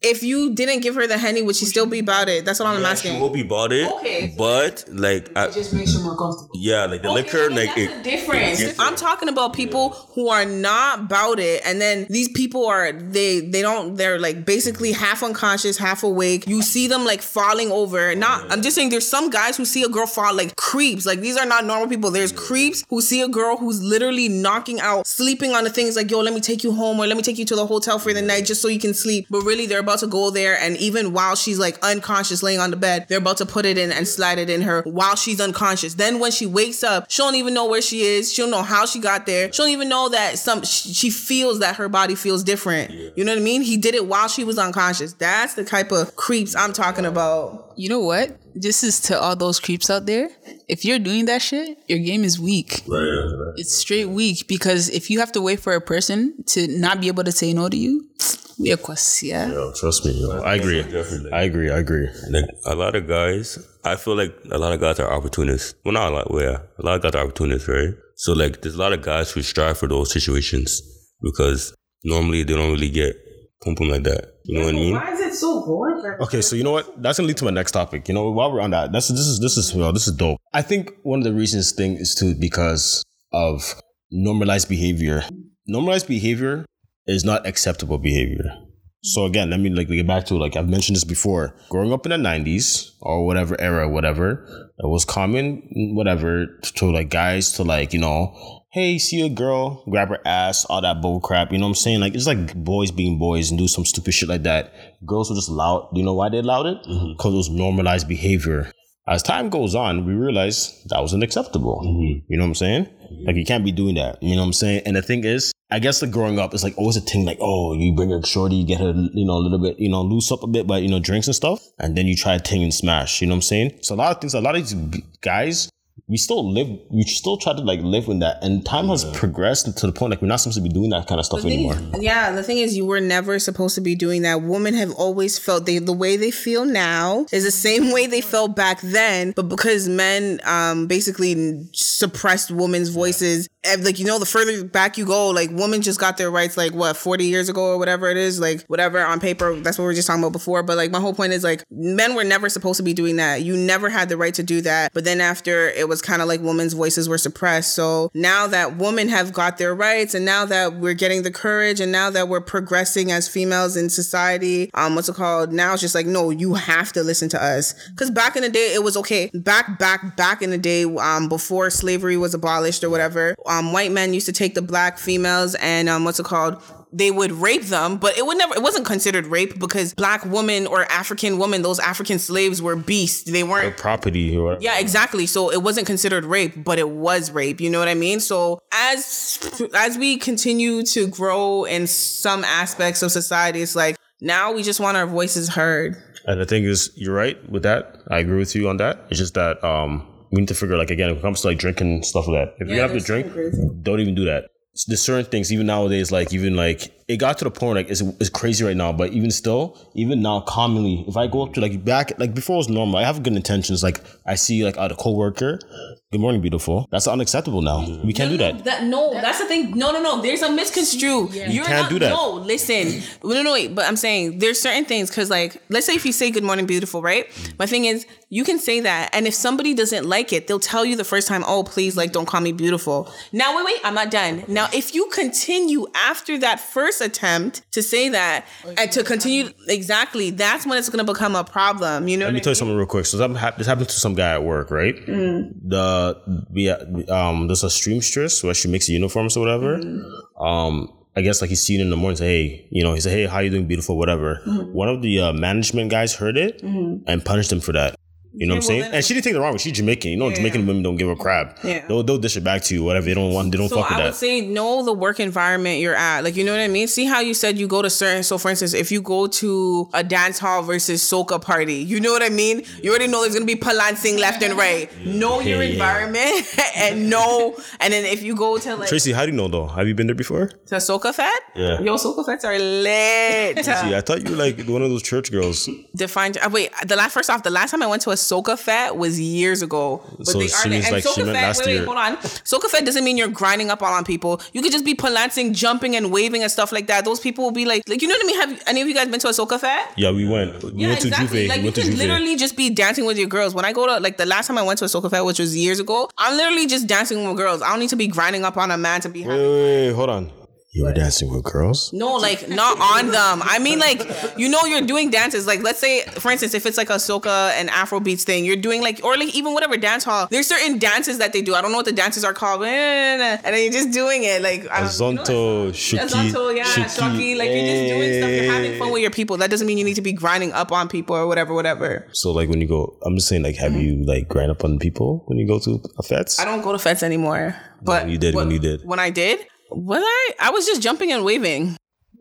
if you didn't give her the henny, would she still be about it? That's what I'm She asking. will be about it, Okay. but like, I, Just makes you more comfortable. yeah, like the liquor, like That's it, the difference. it's I'm talking about people who are not about it, and then these people are they they don't they're like basically mm-hmm. half unconscious, half awake. You see them like falling over. Not I'm just saying there's some guys who see a girl fall like creeps. Like these are not normal people. There's creeps who see a girl who's literally knocking out, sleeping on the things like yo, let me take you home or let me take you to the hotel for the night just so you can sleep. But really they're about to go there, and even while she's like unconscious laying on the bed, they're about to put it in and slide it in her while she's unconscious. Then when she wakes up, she don't even know where she is. She don't know how she got there. She don't even know that some she she feels that her body feels different. You know what I mean? He did it while she was unconscious. That's the type of creeps I'm talking about. You know what? This is to all those creeps out there. If you're doing that shit, your game is weak. It's straight weak because if you have to wait for a person to not be able to say no to you, we are yeah. Yo, trust me. yo. I agree. Definitely. I agree. I agree. like a lot of guys. I feel like a lot of guys are opportunists. Well, not a lot. Well, yeah, a lot of guys are opportunists, right? So like, there's a lot of guys who strive for those situations because normally they don't really get pum pum like that. You know what I mean? is it so boring? Okay, so you know what? That's gonna lead to my next topic. You know, while we're on that, that's this is this is well, this is dope. I think one of the reasons thing is too because of normalized behavior. Normalized behavior is not acceptable behavior. So again, let me like get back to like I've mentioned this before. Growing up in the '90s or whatever era, whatever, it was common, whatever, to like guys to like you know, hey, see a girl, grab her ass, all that bull crap. You know what I'm saying? Like it's like boys being boys and do some stupid shit like that. Girls were just loud. Do you know why they allowed it? Mm-hmm. Because it was normalized behavior. As time goes on, we realize that was unacceptable. Mm-hmm. You know what I'm saying? Mm-hmm. Like you can't be doing that. You know what I'm saying? And the thing is, I guess like growing up, it's like always a thing like, oh, you bring her shorty, you get her, you know, a little bit, you know, loose up a bit but you know, drinks and stuff. And then you try a thing and smash. You know what I'm saying? So a lot of things, a lot of these guys, we still live, we still try to like live with that. And time has progressed to the point like we're not supposed to be doing that kind of stuff anymore. Yeah, the thing is, you were never supposed to be doing that. Women have always felt they the way they feel now is the same way they felt back then, but because men um basically suppressed women's voices, and, like you know, the further back you go, like women just got their rights like what forty years ago or whatever it is, like whatever on paper. That's what we are just talking about before. But like my whole point is like men were never supposed to be doing that. You never had the right to do that. But then after it was kind of like women's voices were suppressed. So now that women have got their rights and now that we're getting the courage and now that we're progressing as females in society, um, what's it called? Now it's just like, no, you have to listen to us. Cause back in the day, it was okay. Back, back, back in the day, um, before slavery was abolished or whatever, um, white men used to take the black females and, um, what's it called? they would rape them, but it would never, it wasn't considered rape because black women or African women, those African slaves were beasts. They weren't Property or yeah, exactly. So it wasn't considered rape, but it was rape. You know what I mean? So as as we continue to grow in some aspects of society, it's like now we just want our voices heard. And the thing is, you're right with that. I agree with you on that. It's just that um, we need to figure like again, when it comes to like drinking stuff like that. If you have to drink, don't even do that. There's certain things, even nowadays, like even like it got to the point like it's, it's crazy right now, but even still, even now, commonly, if I go up to like back like before it was normal, I have good intentions. Like I see like a coworker, good morning, beautiful. That's unacceptable now. We can't do that. That no, that's the thing. No, no, no. There's a misconstrue. You're can't not, do that. No, listen. No, no, wait. But I'm saying there's certain things because, like, let's say if you say "Good morning, beautiful," right? My thing is, you can say that, and if somebody doesn't like it, they'll tell you the first time, "Oh, please, like, don't call me beautiful." Now, wait, wait. I'm not done. Now, if you continue after that first attempt to say that oh, and to continue exactly, that's when it's gonna become a problem. You know? Let me what I tell you something real quick. So this happened to some guy at work, right? Mm. The we um there's a streamstress where she makes uniforms or whatever. Um, I guess like he's seen in the morning, say, hey, you know, he said, hey, how you doing, beautiful, whatever. One of the uh, management guys heard it and punished him for that. You know what I'm saying? and she didn't take the wrong. She's Jamaican. You know, Jamaican women don't give a crap. Yeah. They'll, they'll dish it back to you, whatever. They don't want. They don't So fuck with I would that. say know the work environment you're at. Like you know what I mean? See how you said you go to certain so for instance, if you go to a dance hall versus soca party, you know what I mean? You already know there's gonna be palancing left and right. Know your Yeah, yeah. environment and know and then if you go to like Tracy, how do you know though? Have you been there before? to soca fest, Yeah. yo soca fests are lit. See, I thought you were like one of those church girls. Defined. uh, wait, the last first off, the last time I went to a Soca Fat was years ago. But So they are like she Soca meant Fest, last wait, wait, hold on. Soca Fest doesn't mean you're grinding up on people. You could just be palancing, jumping, and waving and stuff like that. Those people will be like, like you know what I mean? Have any of you guys been to a Soca Fest? Yeah, we went. We Yeah, went to exactly. J'ouvert. Like we you can literally just be dancing with your girls. When I go to like the last time I went to a Soca Fest, which was years ago, I'm literally just dancing with girls. I don't need to be grinding up on a man to be Wait, wait, wait, hold on. You were dancing with girls? No, like not on them. I mean, like you know, you're doing dances. Like let's say, for instance, if it's like a soca and Afro beats thing, you're doing like, or like even whatever dance hall. There's certain dances that they do. I don't know what the dances are called, and then you're just doing it. Like I don't- you know Azonto, what- Shuki, Azonto, yeah, Shuki. Shoki. Like you're just doing stuff. You're having fun with your people. That doesn't mean you need to be grinding up on people or whatever, whatever. So like when you go, I'm just saying like, have mm-hmm. you like grind up on people when you go to a fest? I don't go to feds anymore. But you did when what- you did. When I did, was I? I was just jumping and waving.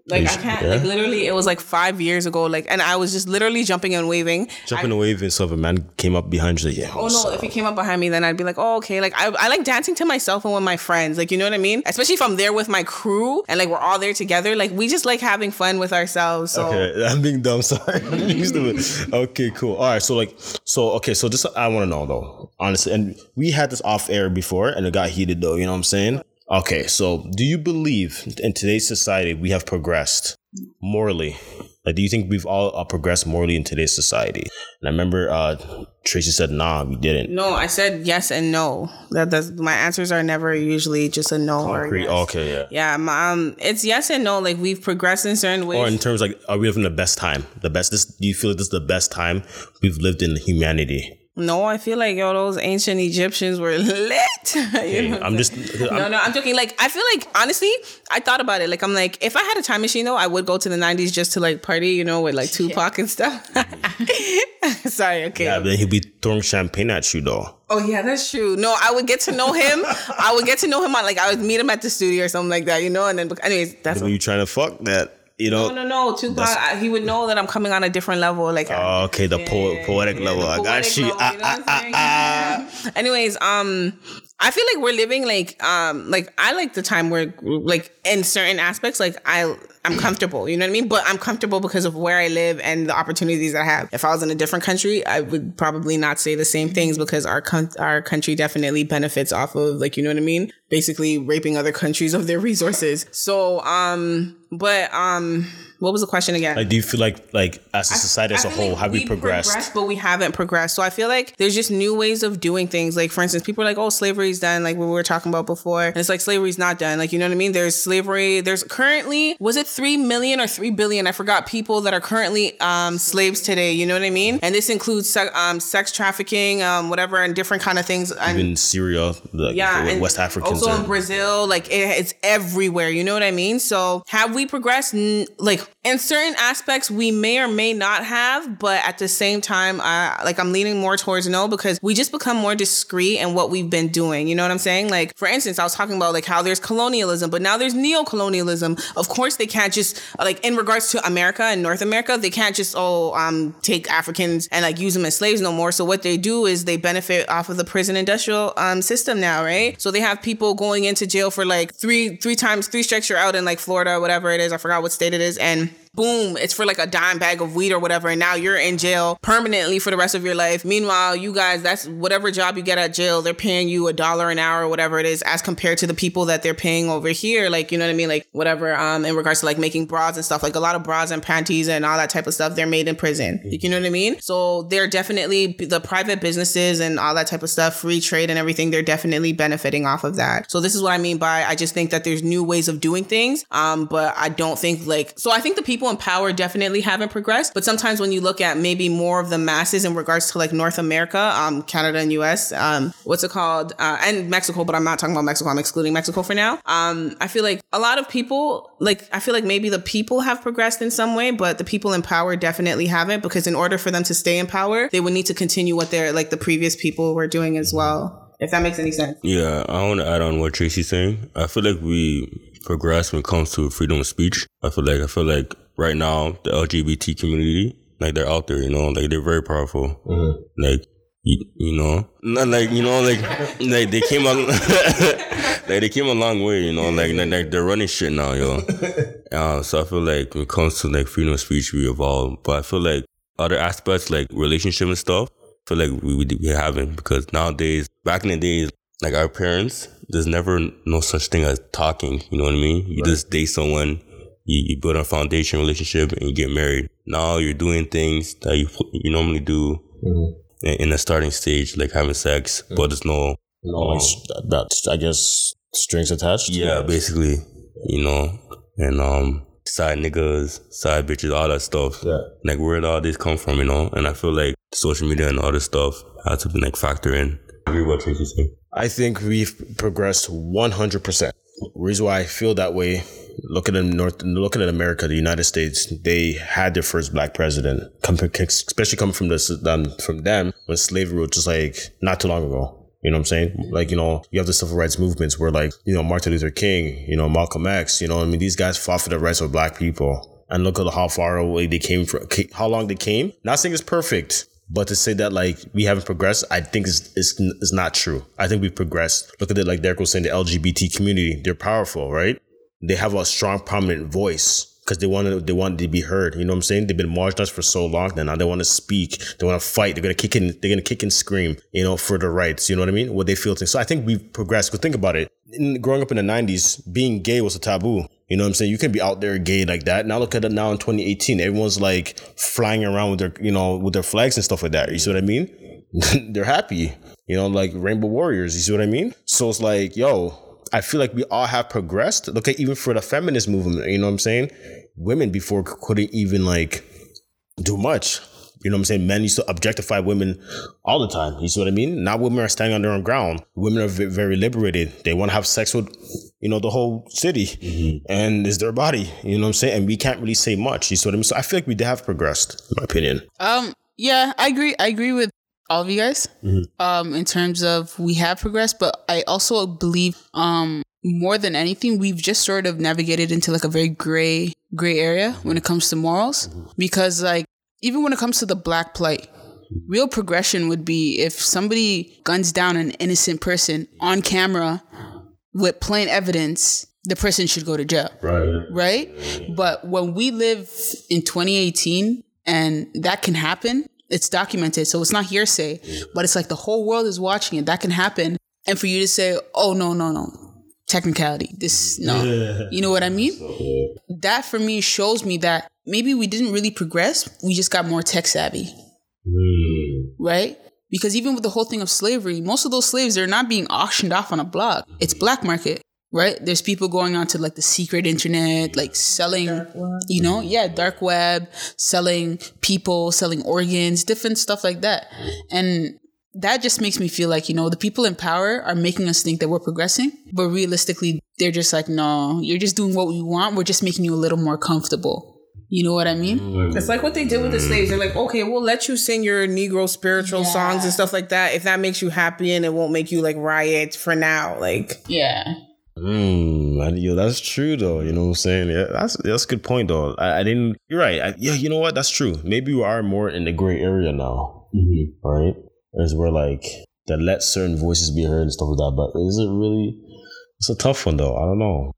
Like I can't. yeah? Like literally, it was like five years ago. Like, and I was just literally jumping and waving. Jumping away and waving. so if a man came up behind you, like, yeah. Oh no! If he came up behind me, then I'd be like, "Oh, okay." Like I, I like dancing to myself and with my friends. Like you know what I mean? Especially if I'm there with my crew and like we're all there together. Like we just like having fun with ourselves. So Okay, I'm being dumb. Sorry. I'm being stupid. okay, cool. All right, so like, so okay, so this I want to know though, honestly, and we had this off air before, and it got heated though. You know what I'm saying? Okay, so do you believe in today's society we have progressed morally? Like, do you think we've all uh, progressed morally in today's society? And I remember uh, Tracy said, "Nah, we didn't." no, I said yes and no. That that's my answers are never usually just a no or a Concrete. yes. Okay, yeah. Yeah, my, um, it's yes and no. Like we've progressed in certain ways. Or in terms like, are we living the best time? The best. This do you feel like this is the best time we've lived in humanity? No, I feel like yo, those ancient Egyptians were lit. Know? I'm just. No, I'm, no, I'm joking. Like, I feel like honestly, I thought about it. Like, I'm like, if I had a time machine though, I would go to the '90s just to like party, you know, with like Tupac and stuff. Sorry, okay. yeah, then he'd be throwing champagne at you though. Oh yeah, that's true. No, I would get to know him. I would get to know him on like I would meet him at the studio or something like that, you know. And then, anyways, that's When you trying to fuck that, you know. no, no, no. Tupac, he would know that I'm coming on a different level. Like, Oh, okay, the po- poetic level. the I got you. level, Ah, you know ah, ah. Anyways, um, I feel like we're living like um like I like the time where like in certain aspects like I I'm comfortable, you know what I mean? But I'm comfortable because of where I live and the opportunities I have. If I was in a different country, I would probably not say the same things because our con- our country definitely benefits off of like you know what I mean? Basically raping other countries of their resources. So um but um what was the question again? Like, do you feel like, like as a society as I a feel whole, like have we progressed? but we haven't progressed. So I feel like there's just new ways of doing things. Like for instance, people are like, "Oh, slavery's done," like we were talking about before, and it's like slavery's not done. Like you know what I mean? There's slavery. There's currently was it three million or three billion? I forgot people that are currently um, slaves today. You know what I mean? And this includes se- um, sex trafficking, um, whatever, and different kind of things. And in Syria, the yeah, West Africans. Also are- in Brazil, like it, it's everywhere. You know what I mean? So have we progressed? N- Like in certain aspects, we may or may not have, but at the same time, I like I'm leaning more towards no because we just become more discreet in what we've been doing. You know what I'm saying? Like for instance, I was talking about like how there's colonialism, but now there's neo-colonialism. Of course, they can't just like in regards to America and North America, they can't just oh um take Africans and like use them as slaves no more. So what they do is they benefit off of the prison industrial um system now, right? So they have people going into jail for like three three times three strikes you're out in like Florida or whatever it is. I forgot what state it is, and boom, it's for like a dime bag of weed or whatever, and now you're in jail permanently for the rest of your life. Meanwhile, you guys, that's whatever job you get at jail, they're paying you a dollar an hour or whatever it is, as compared to the people that they're paying over here. Like, you know what I mean? Like whatever, um, in regards to like making bras and stuff, like a lot of bras and panties and all that type of stuff, they're made in prison. You know what I mean? So they're definitely the private businesses and all that type of stuff, free trade and everything, they're definitely benefiting off of that. So this is what I mean by I just think that there's new ways of doing things. Um, but I don't think like so I think the people in power definitely haven't progressed. But sometimes when you look at maybe more of the masses in regards to like North America, um, Canada and US, um, what's it called? Uh, and Mexico, but I'm not talking about Mexico. I'm excluding Mexico for now. Um, I feel like a lot of people, like, I feel like maybe the people have progressed in some way, but the people in power definitely haven't because in order for them to stay in power, they would need to continue what they're like the previous people were doing as well. If that makes any sense. Yeah, I want to add on what Tracy's saying. I feel like we progress when it comes to freedom of speech. I feel like I feel like right now the LGBT community, like they're out there, you know, like they're very powerful. Like you, you know, not like you know, like like they came a like they came a long way, you know, like like, like they're running shit now, yo. Uh, so I feel like when it comes to like freedom of speech, we evolve. But I feel like other aspects like relationship and stuff, feel like we, we, we haven't because nowadays, back in the days, like our parents, there's never no such thing as talking. You know what I mean? You just date someone, you, you build a foundation relationship, and you get married. Now you're doing things that you you normally do mm-hmm. in, in the starting stage, like having sex, mm-hmm. but there's no No, um, like, that, I guess strings attached. yeah, basically, you know, and um, side niggas, side bitches, all that stuff. Yeah. Like where did all this come from, you know? And I feel like social media and all this stuff had to be like factor in. Agree what Tracy said. I think we've progressed 100%. Reason why I feel that way, looking at North, looking at America, the United States, they had their first black president, especially coming from this, um, from them when slavery was just like not too long ago. You know what I'm saying? Like, you know, you have the civil rights movements where like, you know, Martin Luther King, you know, Malcolm X, you know, I mean, these guys fought for the rights of black people. And look at how far away they came from, how long they came. Not saying it's perfect, but to say that like we haven't progressed, I think is is is not true. I think we've progressed. Look at it like Derek was saying, the LGBT community, they're powerful, right? They have a strong, prominent voice because they wanted they wanted to be heard. You know what I'm saying? They've been marginalized for so long that now they want to speak. They want to fight. They're gonna kick in. They're gonna kick and scream. You know, for the rights. You know what I mean? What they feel. To. So I think we've progressed. Because think about it. In, growing up in the '90s, being gay was a taboo. You know what I'm saying? You can be out there gay like that. Now look at it now in 2018. Everyone's like flying around with their, you know, with their flags and stuff like that. You see what I mean? They're happy. You know, like Rainbow Warriors. You see what I mean? So it's like, yo, I feel like we all have progressed. Look at even for the feminist movement. You know what I'm saying? Women before couldn't even like do much. You know what I'm saying? Men used to objectify women all the time. You see what I mean? Now women are standing on their own ground. Women are very liberated. They want to have sex with, you know, the whole city and it's their body. You know what I'm saying? And we can't really say much. You see what I mean? So I feel like we have progressed, in my opinion. Um, yeah, I agree. I agree with all of you guys. Um, in terms of we have progressed, but I also believe, um, more than anything, we've just sort of navigated into like a very gray, gray area when it comes to morals. Because like, even when it comes to the black plight, real progression would be if somebody guns down an innocent person on camera with plain evidence, the person should go to jail Right. right? But when we live in 2018 and that can happen, it's documented. So it's not hearsay, but it's like the whole world is watching it. That can happen. And for you to say, oh, no, no, no, technicality, this, no. You know what I mean? That for me shows me that maybe we didn't really progress. We just got more tech savvy, hmm. right? Because even with the whole thing of slavery, most of those slaves, they're not being auctioned off on a block. It's mm-hmm. black market, right? There's people going onto like the secret internet, like selling, you know, yeah, dark web, selling people, selling organs, different stuff like that. And that just makes me feel like, you know, the people in power are making us think that we're progressing, but realistically, they're just like, no, you're just doing what we want. We're just making you a little more comfortable. You know what I mean? It's like what they did with the slaves. They're like, okay, we'll let you sing your Negro spiritual songs and stuff like that if that makes you happy and it won't make you like riot for now. Like, Yeah. Mm, yo, that's true though. You know what I'm saying? Yeah, that's that's a good point though. I, I didn't. You're right. I, yeah, you know what? That's true. Maybe we are more in the gray area now, right? As we're like that let certain voices be heard and stuff like that. But is it really? It's a tough one though. I don't know.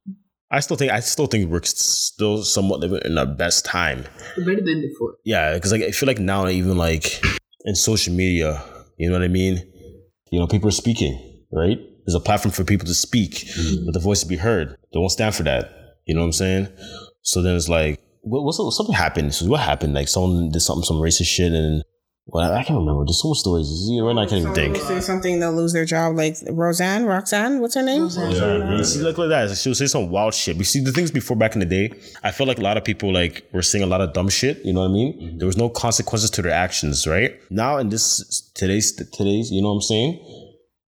I still think I still think we're still somewhat living in our best time. Better than before. Yeah, because like I feel like now even like in social media, you know what I mean. You know, people are speaking, right? There's a platform for people to speak, mm-hmm. but the voice to be heard. They won't stand for that. You know what I'm saying? So then it's like, what, what's something happened? So what happened? Like someone did something, some racist shit, and well, I can't remember. There's so much stories. You know, right now I can't even think. say something, they'll lose their job. Like Roseanne, Roxanne, what's her name? Yeah, you see, like like that. She'll say some wild shit. We see the things before back in the day. I felt like a lot of people like were saying a lot of dumb shit. You know what I mean? Mm-hmm. There was no consequences to their actions, right? Now in this today's today's, you know what I'm saying?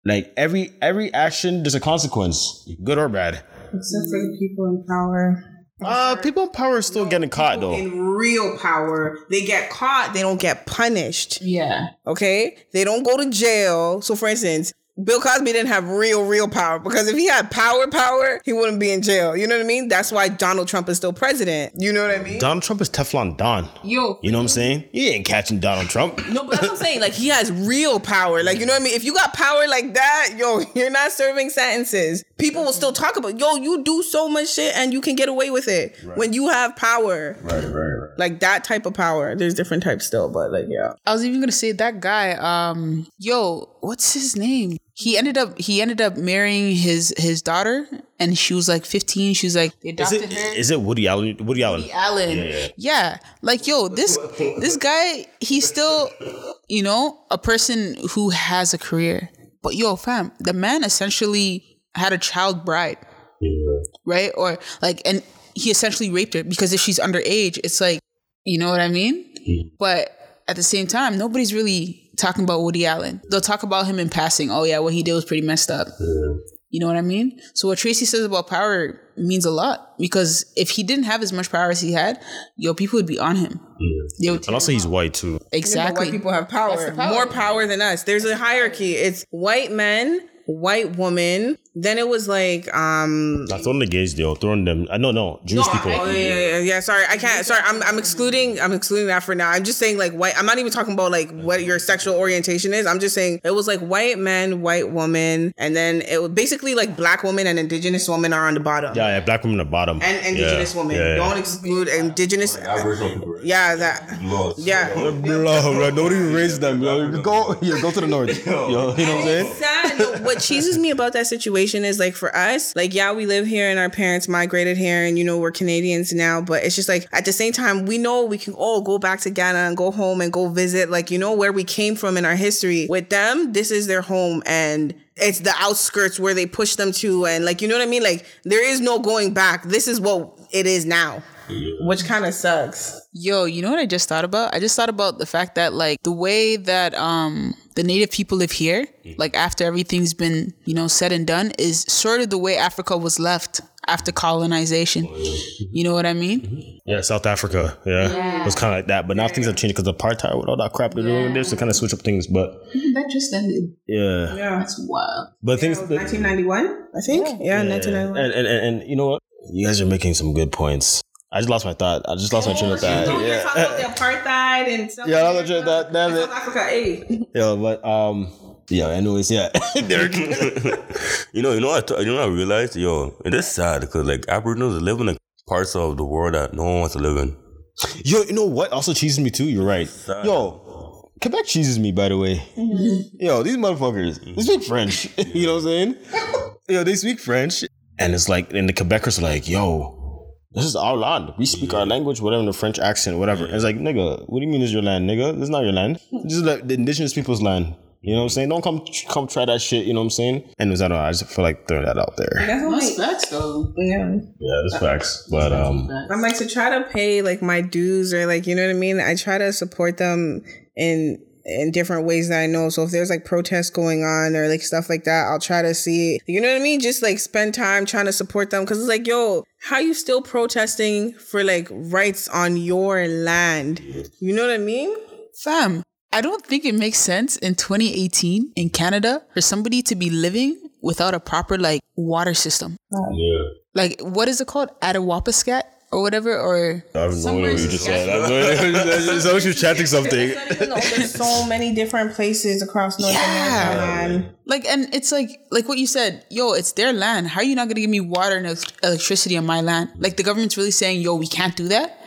Like every every action, there's a consequence, good or bad. Except for the people in power. Uh, people in power are still getting caught though. In real power, they get caught, they don't get punished. Yeah. Okay? They don't go to jail. So for instance, Bill Cosby didn't have real, real power because if he had power, power, he wouldn't be in jail. You know what I mean? That's why Donald Trump is still president. You know what I mean? Donald Trump is Teflon Don. Yo, You know what I'm saying? You ain't catching Donald Trump. No, but that's what I'm saying. Like he has real power. Like you know what I mean? If you got power like that, yo, you're not serving sentences. People will still talk about, yo, you do so much shit and you can get away with it when you have power. Right, right, right. Like that type of power. There's different types still, but like yeah. I was even gonna say that guy. Um, yo, what's his name? He ended up he ended up marrying his his daughter, and she was like 15. She was like they Is adopted it her. is it Woody Allen? Woody Allen. Woody Allen. Yeah, like yo, this this guy, he's still, you know, a person who has a career. But yo, fam, the man essentially had a child bride, right? Or like, and he essentially raped her because if she's underage, it's like, you know what I mean? But at the same time, nobody's really talking about Woody Allen. They'll talk about him in passing. Oh yeah, what he did was pretty messed up. You know what I mean? So what Tracy says about power means a lot because if he didn't have as much power as he had, yo, people would be on him. They would And also, he's white too. Yeah, but exactly. white people have power. Power. More power than us. There's a hierarchy. It's white men, white woman. Then it was like um Not throwing the gays, though. Throwing them. I no, no. Jewish people. Oh yeah, yeah, yeah, yeah. Sorry, I can't. Sorry, I'm, I'm excluding. I'm excluding that for now. I'm just saying like white. I'm not even talking about like what your sexual orientation is. I'm just saying it was like white men, white woman, and then it was basically like black woman and indigenous woman are on the bottom. Yeah, yeah. Black women at the bottom. And indigenous yeah, women. Yeah, yeah. Don't exclude indigenous. Aboriginal people. right? Yeah, that. Laws. Yeah. Bro, bro, nobody raised them. Yo. Go, yeah, go to the north. Yo, you know what I'm saying? sad. What cheeses me about that situation is like for us, like yeah, we live here and our parents migrated here, and you know we're Canadians now. But it's just like at the same time, we know we can all go back to Ghana and go home and go visit, like you know where we came from in our history. With them, this is their home and. It's the outskirts where they push them to, and like you know what I mean. Like there is no going back. This is what it is now, which kind of sucks. Yo, you know what I just thought about? I just thought about the fact that like the way that um the native people live here, like after everything's been, you know, said and done, is sort of the way Africa was left after colonization. You know what I mean? Yeah, South Africa. Yeah, it was kind of like that. But now things have changed because of apartheid with all that crap they're doing there, so kind of switch up things. But That just ended. yeah, Yeah, That's wild. but things. 1991, I think. Yeah, 1991. And, and, and, and you know what? You guys are making some good points. I just lost my thought. I just lost my train of thought. You're Yeah, talking about the apartheid and stuff. yeah, I lost my train of thought. Damn South it. Africa, hey. Yeah, but um, yeah. Anyways, yeah. Derek. You know, you know, I t- you know, I realized, yo, it is sad because like Aboriginals live in like parts of the world that no one wants to live in. Yo, you know what? Also cheeses me too. You're right. Yo, Quebec cheeses me. By the way. Mm-hmm. Yo, these motherfuckers. They mm-hmm. speak French. you know what I'm saying? Yo, they speak French, and it's like, and the Quebecers are like, yo. This is our land. We speak our language, whatever, in the French accent, whatever. And it's like, nigga, what do you mean is your land, nigga? This is not your land. This is like the indigenous people's land. You know what I'm saying? Don't come come try that shit, you know what I'm saying? And I don't know, I just feel like throwing that out there. That's facts though. Yeah. Yeah, that's facts. But um I'm like to try to pay like my dues or like you know what I mean. I try to support them in in different ways that I know. So if there's like protests going on or like stuff like that, I'll try to see. You know what I mean? Just like spend time trying to support them because it's like, yo, how you still protesting for like rights on your land? You know what I mean? Fam, I don't think it makes sense in 2018 in Canada for somebody to be living without a proper like water system. Yeah. Like what is it called? Attawapiskat or whatever or I have no idea what you just said. It's always you're chanting something. There's so many different places across North Yeah. America, man. like and it's like like what you said, yo, it's their land. How are you not gonna give me water and electricity on my land? Like the government's really saying, yo, we can't do that?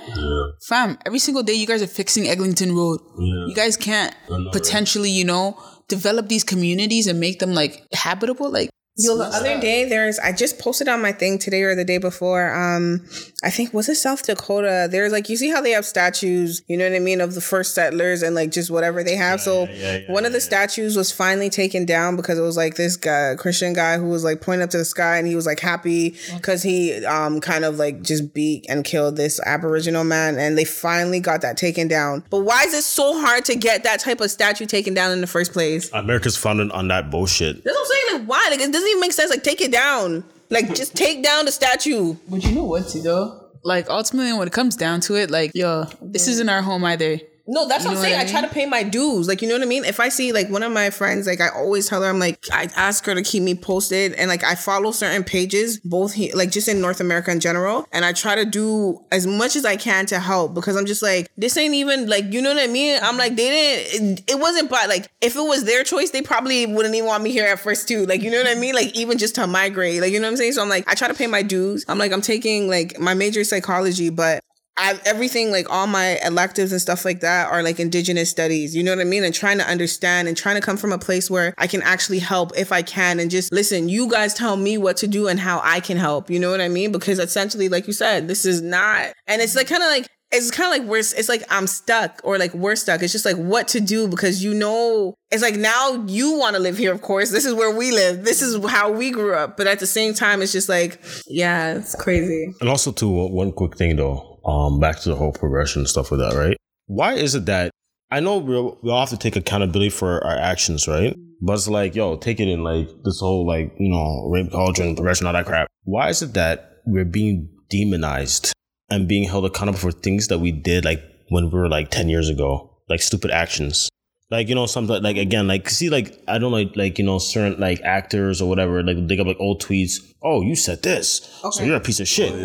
Fam, every single day you guys are fixing Eglinton Road. You guys can't potentially, you know, develop these communities and make them like habitable. Like Yo, the other day there's I just posted on my thing today or the day before. Um, I think was it South Dakota? There's like you see how they have statues, you know what I mean, of the first settlers and like just whatever they have. so one of the statues was finally taken down because it was like this guy, Christian guy, who was like pointing up to the sky and he was like happy because he um kind of like just beat and killed this Aboriginal man and they finally got that taken down. But why is it so hard to get that type of statue taken down in the first place? America's founded on that bullshit. That's what I'm saying. Like, why? Like, it doesn't even make sense. Like, take it down. Like, just take down the statue. But you know what, though? Like ultimately, when it comes down to it, like yo, this isn't our home either. No, that's You what I'm saying. what I, I try to pay my dues. Like, you know what I mean? If I see like one of my friends, like I always tell her, I'm like, I ask her to keep me posted, and like I follow certain pages, both like just in North America in general, and I try to do as much as I can to help because I'm just like, this ain't even like, you know what I mean? I'm like, they didn't. It, it wasn't, but like, if it was their choice, they probably wouldn't even want me here at first too. Like, you know what I mean? Like, even just to migrate, like, you know what I'm saying? So I'm like, I try to pay my dues. I'm like, I'm taking like my major psychology, but I everything like all my electives and stuff like that are like indigenous studies. You know what I mean? And trying to understand and trying to come from a place where I can actually help if I can and just listen, you guys tell me what to do and how I can help. You know what I mean? Because essentially, like you said, this is not and it's like kind of like it's kind of like we're it's like I'm stuck or like we're stuck. It's just like what to do because you know it's like now you want to live here, of course. This is where we live. This is how we grew up. But at the same time, it's just like, yeah, it's crazy. And also, too, one one quick thing though, um, back to the whole progression and stuff with that, right? Why is it that I know we we all have to take accountability for our actions, right? But it's like, yo, take it in like this whole like you know rape culture and progression, all that crap. Why is it that we're being demonized and being held accountable for things that we did like when we were like ten years ago, like stupid actions? Like you know, something like again, like see, like I don't like like you know certain like actors or whatever, like dig up like old tweets. Oh, you said this, so you're a piece of shit. Oh,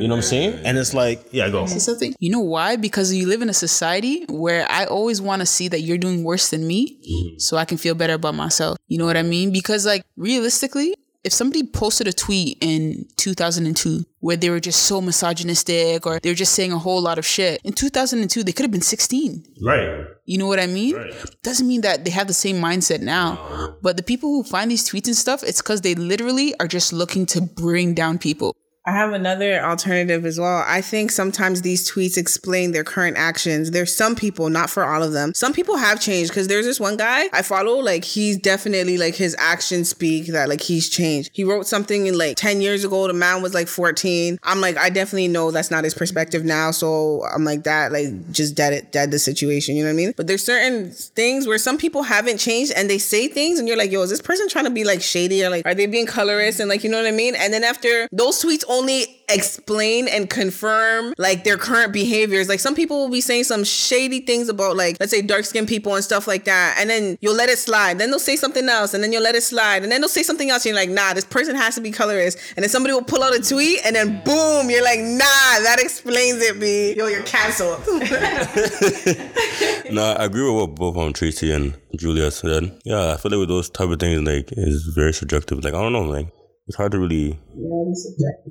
you know what I'm saying? And it's like, yeah, go. Say something. You know why? Because you live in a society where I always want to see that you're doing worse than me, mm-hmm. so I can feel better about myself. You know what I mean? Because like realistically, if somebody posted a tweet in 2002 where they were just so misogynistic or they were just saying a whole lot of shit, in 2002 they could have been 16. Right. You know what I mean? Doesn't mean that they have the same mindset now. But the people who find these tweets and stuff, it's because they literally are just looking to bring down people. I have another alternative as well. I think sometimes these tweets explain their current actions. There's some people, not for all of them. Some people have changed because there's this one guy I follow, like he's definitely like his actions speak that like he's changed. He wrote something in like 10 years ago, the man was like 14. I'm like, I definitely know that's not his perspective now. So I'm like that, like just dead it, dead the situation. You know what I mean? But there's certain things where some people haven't changed and they say things and you're like, yo, is this person trying to be like shady or like, are they being colorist? And like, you know what I mean? And then after those tweets only explain and confirm like their current behaviors. Like some people will be saying some shady things about like let's say dark skinned people and stuff like that. And then you'll let it slide. Then they'll say something else and then you'll let it slide. And then they'll say something else. And you're like, nah, this person has to be colorist. And then somebody will pull out a tweet and then boom, you're like, nah, that explains it, B. Yo, you're canceled. No, I agree with what both um Tracy and Julia said. Yeah, I feel like with those type of things, like, is very subjective. Like, I don't know, like, it's hard to really,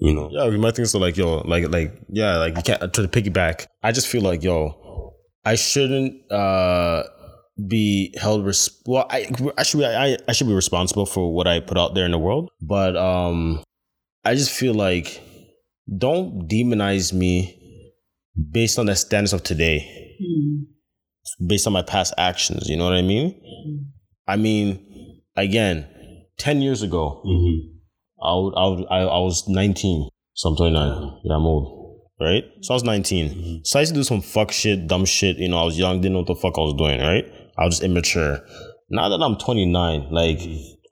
you know. Yeah, we might think so like, yo, like, like, yeah, like you can't try to piggyback. I just feel like, yo, I shouldn't uh be held res- well. I I should be I, I should be responsible for what I put out there in the world, but um, I just feel like don't demonize me based on the standards of today, based on my past actions. You know what I mean? I mean, again, ten years ago. I, would, I, would, I, I was 19, so I'm 29. Yeah, I'm old, right? So I was 19. Mm-hmm. So I used to do some fuck shit, dumb shit. You know, I was young, didn't know what the fuck I was doing, right? I was just immature. Now that I'm 29, like,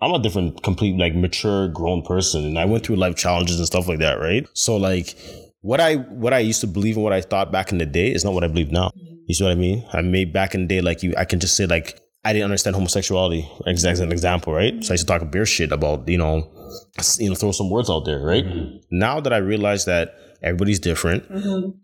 I'm a different, complete, like, mature, grown person. And I went through life challenges and stuff like that, right? So, like, what I what I used to believe and what I thought back in the day is not what I believe now. Mm-hmm. You see what I mean? I made back in the day, like, you, I can just say, like, I didn't understand homosexuality as an example, right? So I used to talk beer shit about, you know, you know, throw some words out there, right? Now that I realize that everybody's different,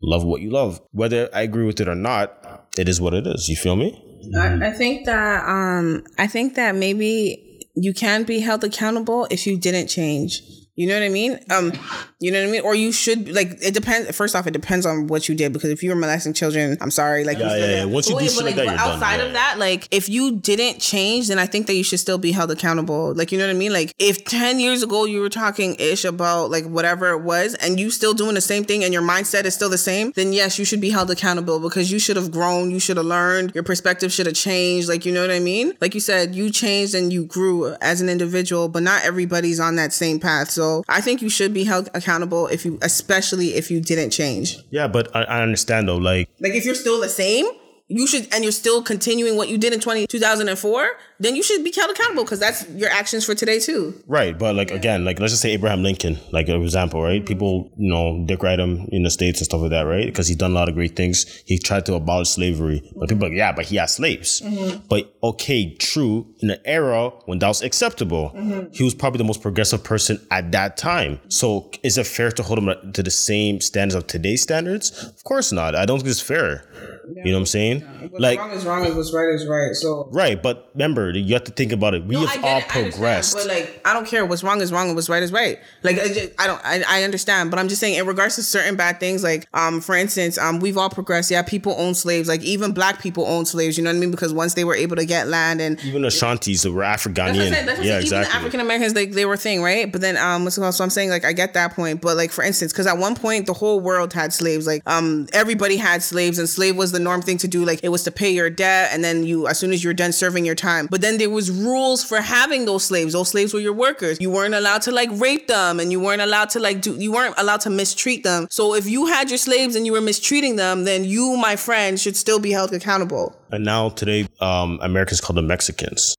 love what you love. Whether I agree with it or not, it is what it is. You feel me? I, I think that um I think that maybe you can be held accountable if you didn't change. You know what I mean? Um, you know what I mean? Or you should like it depends. First off, it depends on what you did because if you were molesting children, I'm sorry. Like, Yeah, you yeah, yeah. Once you do shit but, like that, but you're done, outside yeah. of that, like if you didn't change, then I think that you should still be held accountable. Like, you know what I mean? Like, if ten years ago you were talking ish about like whatever it was, and you still doing the same thing, and your mindset is still the same, then yes, you should be held accountable because you should have grown, you should have learned, your perspective should have changed. Like, you know what I mean? Like you said, you changed and you grew as an individual, but not everybody's on that same path. So I think you should be held accountable if you, especially if you didn't change. Yeah, but I, I understand though. Like, Like if you're still the same, you should and you're still continuing what you did in 20, 2004 then you should be held accountable because that's your actions for today too Right, but like again, like let's just say Abraham Lincoln, like an example, right? Mm-hmm. People, you know, dick ride him in the states and stuff like that, right? Because he's done a lot of great things. He tried to abolish slavery, but people are like, yeah, but he had slaves. Mm-hmm. But okay, true. In an era when that was acceptable, mm-hmm. he was probably the most progressive person at that time. So is it fair to hold him to the same standards of today's standards? Of course not. I don't think it's fair. You know what I'm saying? Like. Wrong is wrong is what's right is right so Right, but remember, you have to think about it. We No, have get all progressed. but like, I don't care. What's wrong is wrong, and what's right is right. Like, I, just, I don't, I, I understand, but I'm just saying, in regards to certain bad things, like, um, for instance, um, we've all progressed. Yeah, people own slaves. Like, even black people own slaves. You know what I mean? Because once they were able to get land and Even the Shanties that were African. That's what I'm saying. That's what I'm yeah. Even exactly. African Americans, like they were a thing, right? But then, um, what's called? So I'm saying, like, I get that point, but like, for instance, because at one point the whole world had slaves. Like, um, everybody had slaves, and slave was the norm thing to do. Like, it was to pay your debt, and then you, as soon as you're done serving your time. But then there was rules for having those slaves. Those slaves were your workers. You weren't allowed to like rape them, and you weren't allowed to like do. You weren't allowed to mistreat them. So if you had your slaves and you were mistreating them, then you, my friend, should still be held accountable. and now today, um, Americans call them Mexicans.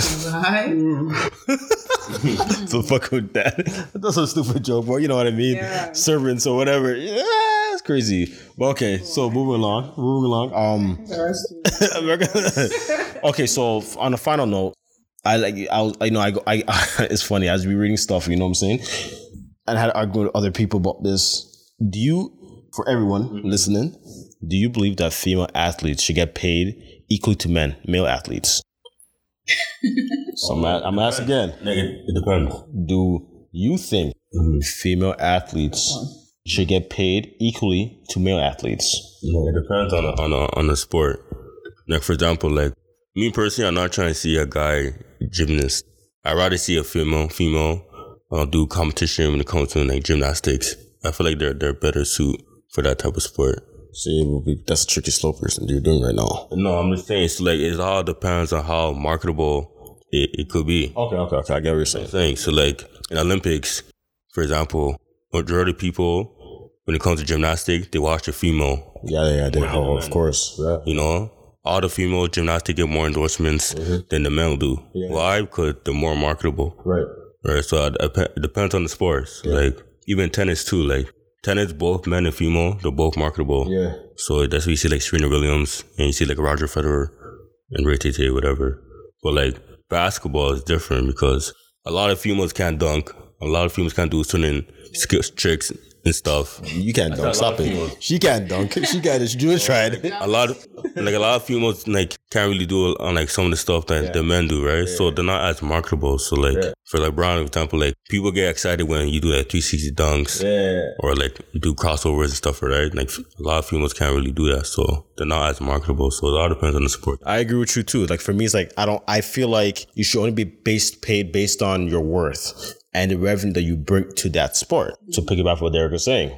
so fuck with that. That's a stupid joke, but you know what I mean. Servants or whatever. Yeah, it's crazy. But okay, so moving along, moving along. Um, okay, so on a final note, I like I was, I know I go I it's funny as we reading stuff, you know what I'm saying, and I had to argue with other people about this. Do you, for everyone listening, do you believe that female athletes should get paid equally to men, male athletes? So I'm, a- I'm asking again. Like, it, it depends. Do you think female athletes should get paid equally to male athletes? Like, it depends on the, on the, on the sport. Like for example, like me personally, I'm not trying to see a guy gymnast. I'd rather see a female female uh, do competition when it comes to like gymnastics. I feel like they're they're better suit for that type of sport. See, it will be- that's a tricky slope person you're doing right now. No, I'm just saying it's like it all depends on how marketable it, it could be. Okay, okay, okay. I get what you're saying. thing. So like in Olympics, for example, majority of people when it comes to gymnastics, they watch the female. Yeah, yeah, yeah. They, oh, of course. Yeah. You know, all the female gymnastics get more endorsements mm-hmm. than the male do. Why? Because they're more marketable, Right. right? So it, it depends on the sports. Like even tennis too. Like tennis, both men and female, they're both marketable. Yeah. So that's why you see like Serena Williams and you see like Roger Federer and Ray Tate, whatever. But like basketball is different because a lot of females can't dunk. A lot of females can't do certain skills, tricks and stuff. You can't dunk. Stop it. She can't dunk. She got it. She just tried it. A lot of like a lot of females like can't really do on like some of the stuff that the men do, right? So they're not as marketable. So like for like Brown, for example, like people get excited when you do like 360 dunks Yeah. or like do crossovers and stuff, right? Like a lot of females can't really do that, so they're not as marketable. So it all depends on the sport. I agree with you too. Like for me, it's like I don't. I feel like you should only be based paid based on your worth and the revenue that you bring to that sport. To piggyback off what Derek was saying,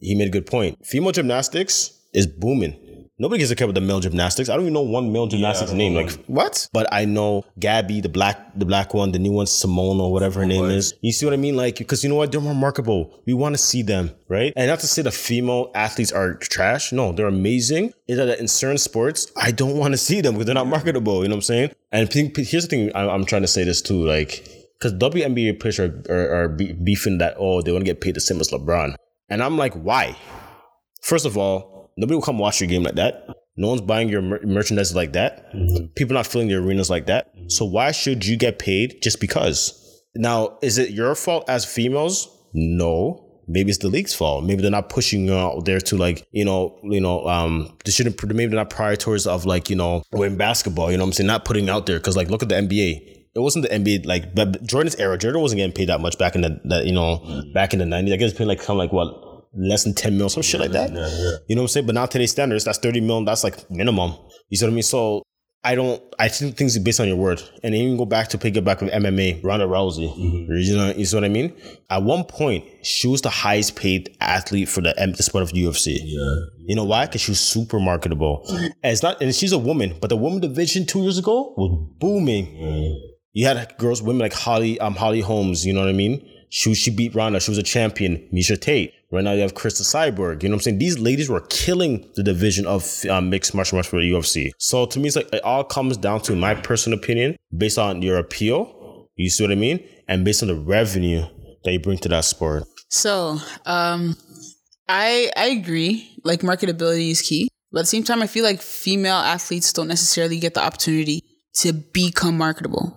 he made a good point. Female gymnastics is booming. Nobody gives a care about the male gymnastics. I don't even know one male gymnastics name. Like what? But I know Gabby, the black, the black one, the new one, Simone or whatever her name is. You see what I mean? Like because you know what? They're remarkable. We want to see them, right? And not to say the female athletes are trash. No, they're amazing. Is that in certain sports, I don't want to see them because they're not marketable. You know what I'm saying? And here's the thing. I'm trying to say this too. Like because WNBA players are, are, are beefing that oh they want to get paid the same as LeBron, and I'm like why? First of all, nobody will come watch your game like that. No one's buying your mer- merchandise like that. People not filling the arenas like that. So why should you get paid just because? Now, is it your fault as females? No. Maybe it's the league's fault. Maybe they're not pushing you out there to like, you know, you know, um, they shouldn't. Maybe they're not prioritizers of like, you know, in basketball. You know what I'm saying? Not putting out there because like, look at the NBA it wasn't the NBA like but Jordan's era. Jordan wasn't getting paid that much back in the that you know back in the nineties. I guess paid like kind of like what less than ten mil, some shit like that. You know what I'm saying? But now today's standards, that's thirty mil. That's like minimum. You see what I mean? So I don't. I think things are based on your word, and then you can go back to pick it back with MMA, Ronda Rousey. Mm-hmm. You know, you see what I mean? At one point, she was the highest paid athlete for the, the sport of UFC. Yeah. You know why? Because she was super marketable. And it's not, and she's a woman, but the woman division two years ago was booming. You had girls, women like Holly, um, Holly Holmes. You know what I mean? She she beat Ronda. She was a champion. Miesha Tate. Right now you have Chris the Cyborg. You know what I'm saying? These ladies were killing the division of um, mixed martial arts for the UFC. So to me, it's like it all comes down to my personal opinion based on your appeal. You see what I mean? And based on the revenue that you bring to that sport. So, um, I I agree. Like marketability is key, but at the same time, I feel like female athletes don't necessarily get the opportunity to become marketable,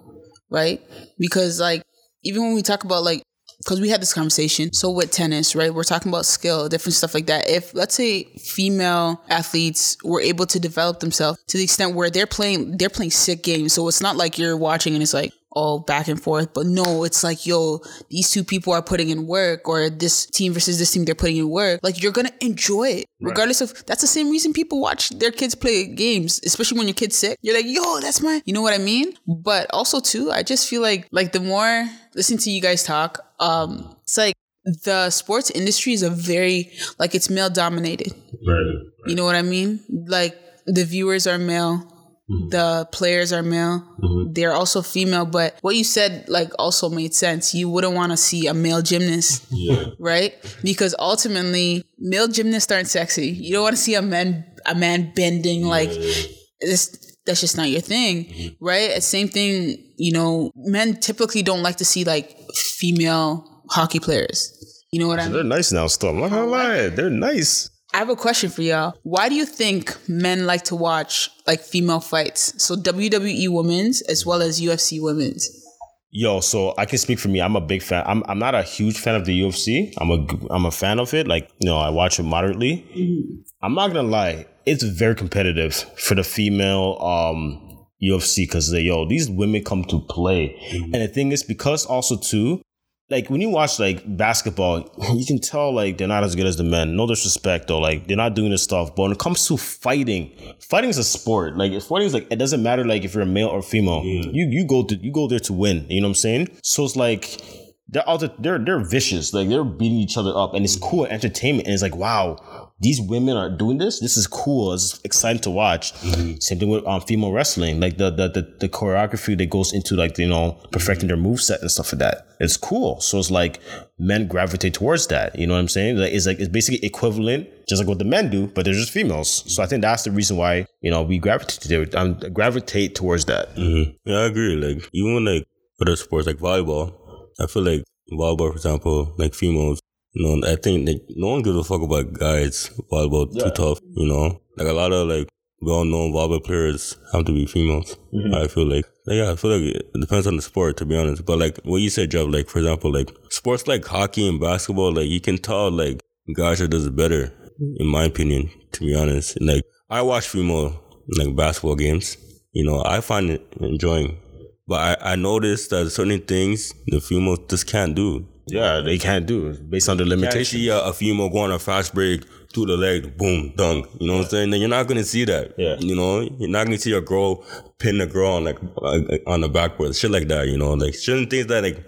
right? Because like even when we talk about like because we had this conversation. So with tennis, right, we're talking about skill, different stuff like that. If let's say female athletes were able to develop themselves to the extent where they're playing, they're playing sick games. So it's not like you're watching and it's like, all back and forth. But no, it's like, yo, these two people are putting in work, or this team versus this team, they're putting in work. Like, you're gonna enjoy it, regardless of that's the same reason people watch their kids play games, especially when your kid's sick. You're like, yo, that's my, you know what I mean? But also, too, I just feel like, like, the more listening to you guys talk, um, it's like, the sports industry is a very like it's male dominated. Right. You know what I mean? Like the viewers are male, Mm-hmm. the players are male. Mm-hmm. They're also female, but what you said like also made sense. You wouldn't want to see a male gymnast, right? Because ultimately, male gymnasts aren't sexy. You don't want to see a man a man bending like this. That's just not your thing, mm-hmm. right? Same thing. You know, men typically don't like to see like female hockey players. You know what I mean? They're nice now, still. I'm not gonna lie. They're nice. I have a question for y'all. Why do you think men like to watch like female fights? So WWE women's as well as UFC women's. Yo, so I can speak for me. I'm a big fan. I'm I'm not a huge fan of the UFC. I'm a I'm a fan of it. Like you know, I watch it moderately. I'm not gonna lie. It's very competitive for the female um UFC because they yo these women come to play, and the thing is because also too. Like when you watch like basketball, you can tell like they're not as good as the men. No disrespect though, like they're not doing this stuff. But when it comes to fighting, fighting is a sport. Like fighting is like it doesn't matter like if you're a male or female. You you go to you go there to win. You know what I'm saying? So it's like they're out there, they're they're vicious. Like they're beating each other up, and it's cool entertainment. And it's like wow, these women are doing this. This is cool. It's exciting to watch. Same thing with um, female wrestling. Like the, the the the choreography that goes into like you know perfecting their move set and stuff like that. It's cool. So it's like men gravitate towards that. You know what I'm saying? Like it's like it's basically equivalent, just like what the men do, but they're just females. So I think that's the reason why you know we gravitate um, gravitate towards that. Yeah, I agree. Like even when like other sports like volleyball, I feel like volleyball, for example, like females, know, I think like no one gives a fuck about guys volleyball too tough. You know, like a lot of like well-known volleyball players have to be females. Mm-hmm. I feel like, like, yeah, I feel like it depends on the sport to be honest. But like what you said, Jeff, like for example, like sports like hockey and basketball, like you can tell like guys are does it better, in my opinion. To be honest, and, like I watch female like basketball games. You know, I find it enjoying. But I, I noticed that certain things the females just can't do. Yeah, they can't do it based on the You can't see uh, a, a female going on a fast break through the leg, boom, dunk. You know what I'm saying? Then you're not gonna see that. Yeah. You know, you're not gonna see a girl pin a girl on like on the backboard, shit like that. You know, like certain things that like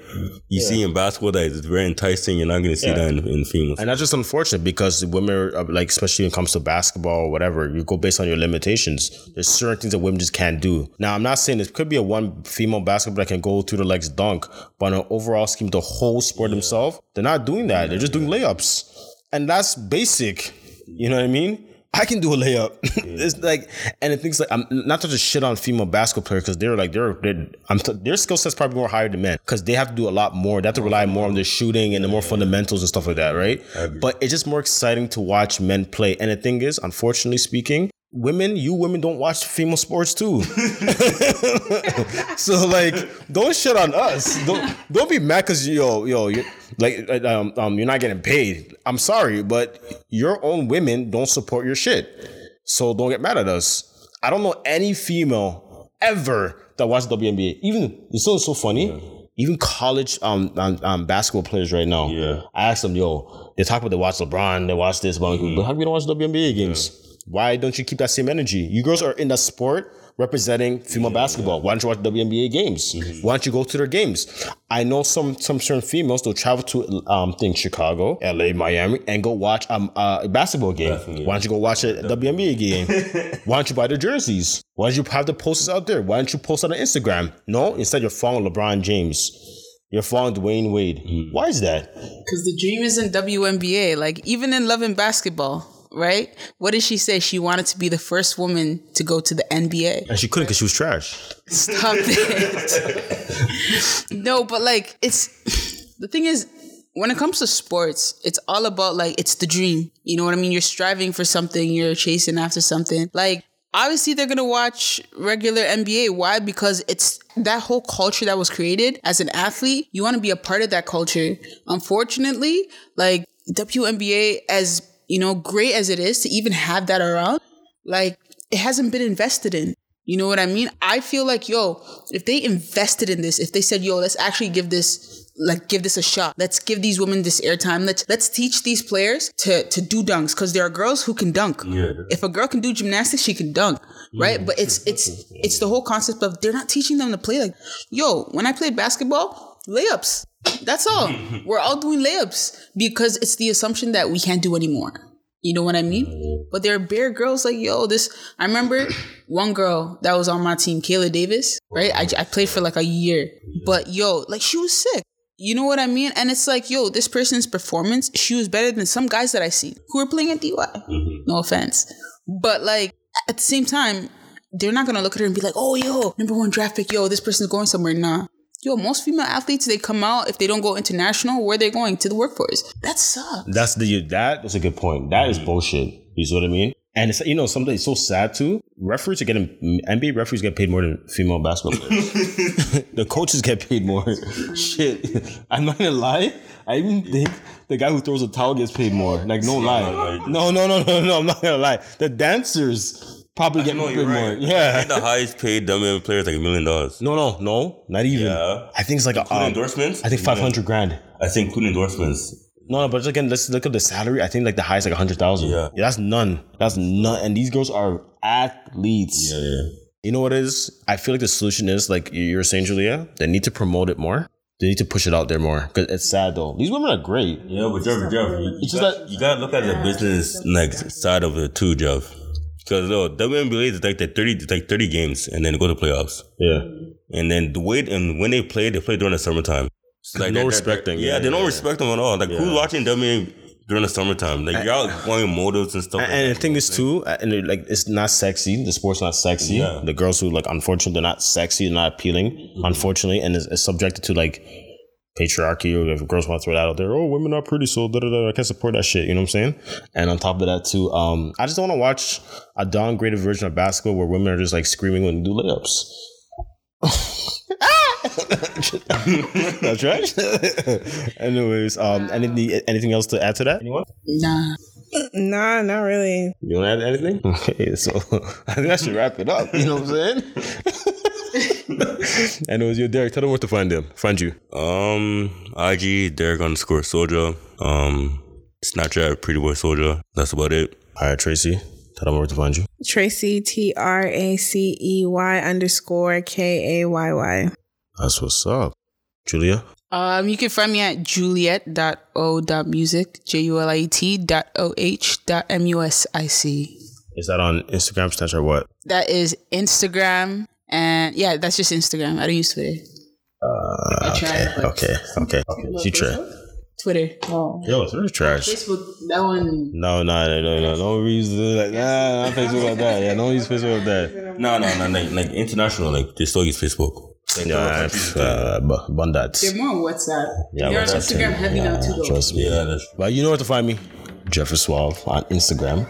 you see in basketball that is very enticing. You're not gonna see Yeah. that in, in females. And that's just unfortunate because women, are, uh, like especially when it comes to basketball or whatever, you go based on your limitations. There's certain things that women just can't do. Now, I'm not saying it could be a one female basketball that can go through the legs dunk, but on an overall scheme, the whole sport themselves, they're not doing that. They're just doing layups, and that's basic. You know what I mean? I can do a layup. it's like, and it thinks like I'm not to just shit on female basketball players because they're like they're, they're I'm t- their skill set's probably more higher than men because they have to do a lot more. They have to rely more on their shooting and the more fundamentals and stuff like that, right? But it's just more exciting to watch men play. And the thing is, unfortunately speaking, women, you women don't watch female sports too. so like, don't shit on us. Don't don't be mad because yo yo you like um, um you're not getting paid. I'm sorry, but your own women don't support your shit. So don't get mad at us. I don't know any female ever that watches WNBA. Even it's so so funny. Even college um, um, um basketball players right now. Yeah. I asked them, yo, they talk about they watch LeBron, they watch this, but but how come you don't watch WNBA games? Why don't you keep that same energy? You girls are in the sport representing female basketball. Why don't you watch WNBA games? Why don't you go to their games? I know some some certain females they'll travel to um thing Chicago, LA, Miami, and go watch um uh, a basketball game. Why don't you go watch a WNBA game? Why don't you buy the jerseys? Why don't you have the posters out there? Why don't you post on Instagram? No, instead you're following LeBron James. You're following Dwyane Wade. Why is that? Because the dream isn't WNBA. Like even in Love and Basketball, right? What did she say? She wanted to be the first woman to go to the NBA. And she couldn't because she was trash. Stop it. no, but like it's the thing is when it comes to sports, it's all about like it's the dream. You know what I mean? You're striving for something, you're chasing after something. Like obviously they're gonna watch regular NBA. Why? Because it's that whole culture that was created as an athlete. You want to be a part of that culture. Unfortunately, like WNBA, as you know, great as it is to even have that around, like it hasn't been invested in. You know what I mean? I feel like, yo, if they invested in this, if they said, yo, let's actually give this like give this a shot. Let's give these women this airtime. Let's let's teach these players to to do dunks because there are girls who can dunk. Yeah. If a girl can do gymnastics, she can dunk, right? but it's it's it's the whole concept of they're not teaching them to play like, yo, when I played basketball, layups. That's all. We're all doing layups because it's the assumption that we can't do anymore. You know what I mean? Mm. But there are bare girls like, yo, this. I remember one girl that was on my team, Kayla Davis, right? I, I played for like a year. Mm-hmm. But yo, like she was sick. You know what I mean? And it's like, yo, this person's performance, she was better than some guys that I see who are playing at DY. Mm-hmm. No offense. But like at the same time, they're not gonna look at her and be like, oh yo, number one draft pick, yo, this person's going somewhere. Nah. Yo, most female athletes, they come out, if they don't go international, where they going? To the workforce. That sucks. That's the that was a good point. That is mm. bullshit. You see what I mean? And it's you know something it's so sad too. Referees are getting NBA referees get paid more than female basketball players. the coaches get paid more. Shit, I'm not gonna lie. I even think the guy who throws a towel gets paid more. Like no lie. No, no, no, no, no. I'm not gonna lie. The dancers probably get No, paid you're more. right. I Yeah. think the highest paid WNBA player is like a million dollars. No, no, no. Not even. Yeah. I think it's like a Including um, endorsements? I think five hundred grand. I think including endorsements. No, no, but again, let's look at the salary. I think like the highest like a hundred thousand. Yeah. that's none. That's none. And these girls are athletes. Yeah, yeah. You know what it is? I feel like the solution is like you're saying, Julia. They need to promote it more. They need to push it out there more because it's sad though. These women are great. Yeah, but Jeff, Jeff, you, you, got, you gotta look at the business like side of it too, Jeff. Because no, WNBA is like the thirty, it's like thirty games, and then go to playoffs, Yeah, and then the wait and when they play, they play during the summertime. It's no they're- they're- respecting, Yeah, yeah, they don't yeah, respect them at all. Like who's watching WNBA during the summertime? Like y'all going motives and stuff. and, like and that. the thing is too, uh, and it, like it's not sexy. The sport's not sexy. Yeah. The girls who like, unfortunately, they're not sexy, they're not appealing. Mm-hmm. Unfortunately, and it's, it's subjected to like patriarchy or if girls want to throw that out there, oh, women are pretty, so da da da. I can't support that shit. You know what I'm saying? And on top of that, too, um, I just don't want to watch a downgraded version of basketball where women are just like screaming when they do layups. That's right. Anyways, um, anything anything else to add to that? Anyone? Nah. Nah, not really. You want to add anything? Okay, so I think I should wrap it up. You know what I'm saying? Anyways, you Derek. Tell them where to find them. Find you. Um, IG Derek underscore Soldier. Um, Snapchat Pretty Boy Soldier. That's about it. All right, Tracy. Tell them where to find you. Tracy T R A C E Y underscore K A Y Y. That's what's up. Julia. Um, you can find me at juliet.o.music, J U L I E T dot O H dot M U S I C. Is that on Instagram, Snapchat, or what? That is Instagram. And yeah, that's just Instagram. I don't use Twitter. I tried, Okay, okay, okay. She tried. Twitter. Oh. Yo, Twitter's trash. Facebook, that one. No, no, no, no, no. Don't use it like nah, not Facebook like that. Yeah, don't use Facebook like that. No, no, no, like, like international, like they still use Facebook. Like, Yeah, uh, bu- bun that. They're more on WhatsApp. Yeah, They're on WhatsApp Instagram too. heavy now too, though. Trust me. yeah, that's But you know where to find me, Jeffrey Suave on Instagram.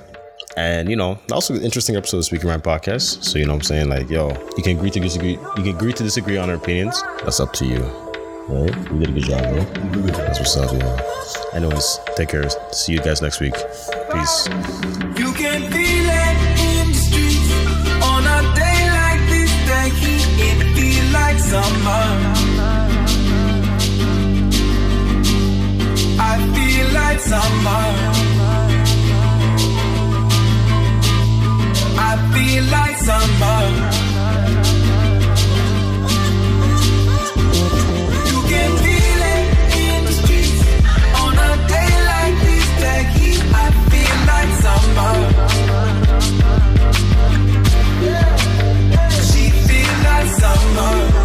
And you know, also an interesting episode of Speaking Rant Podcast. So you know what I'm saying? Like, yo, you can agree to disagree. You can agree to disagree on our opinions. That's up to you. Right? We did a good job, bro. That's what's up, yeah. Anyways, take care. See you guys next week. Peace. You can feel it in the streets on a day like this. It feel like summer. I feel like summer. feel like summer. You can feel it in the streets on a day like this. I feel like summer. She feel like summer.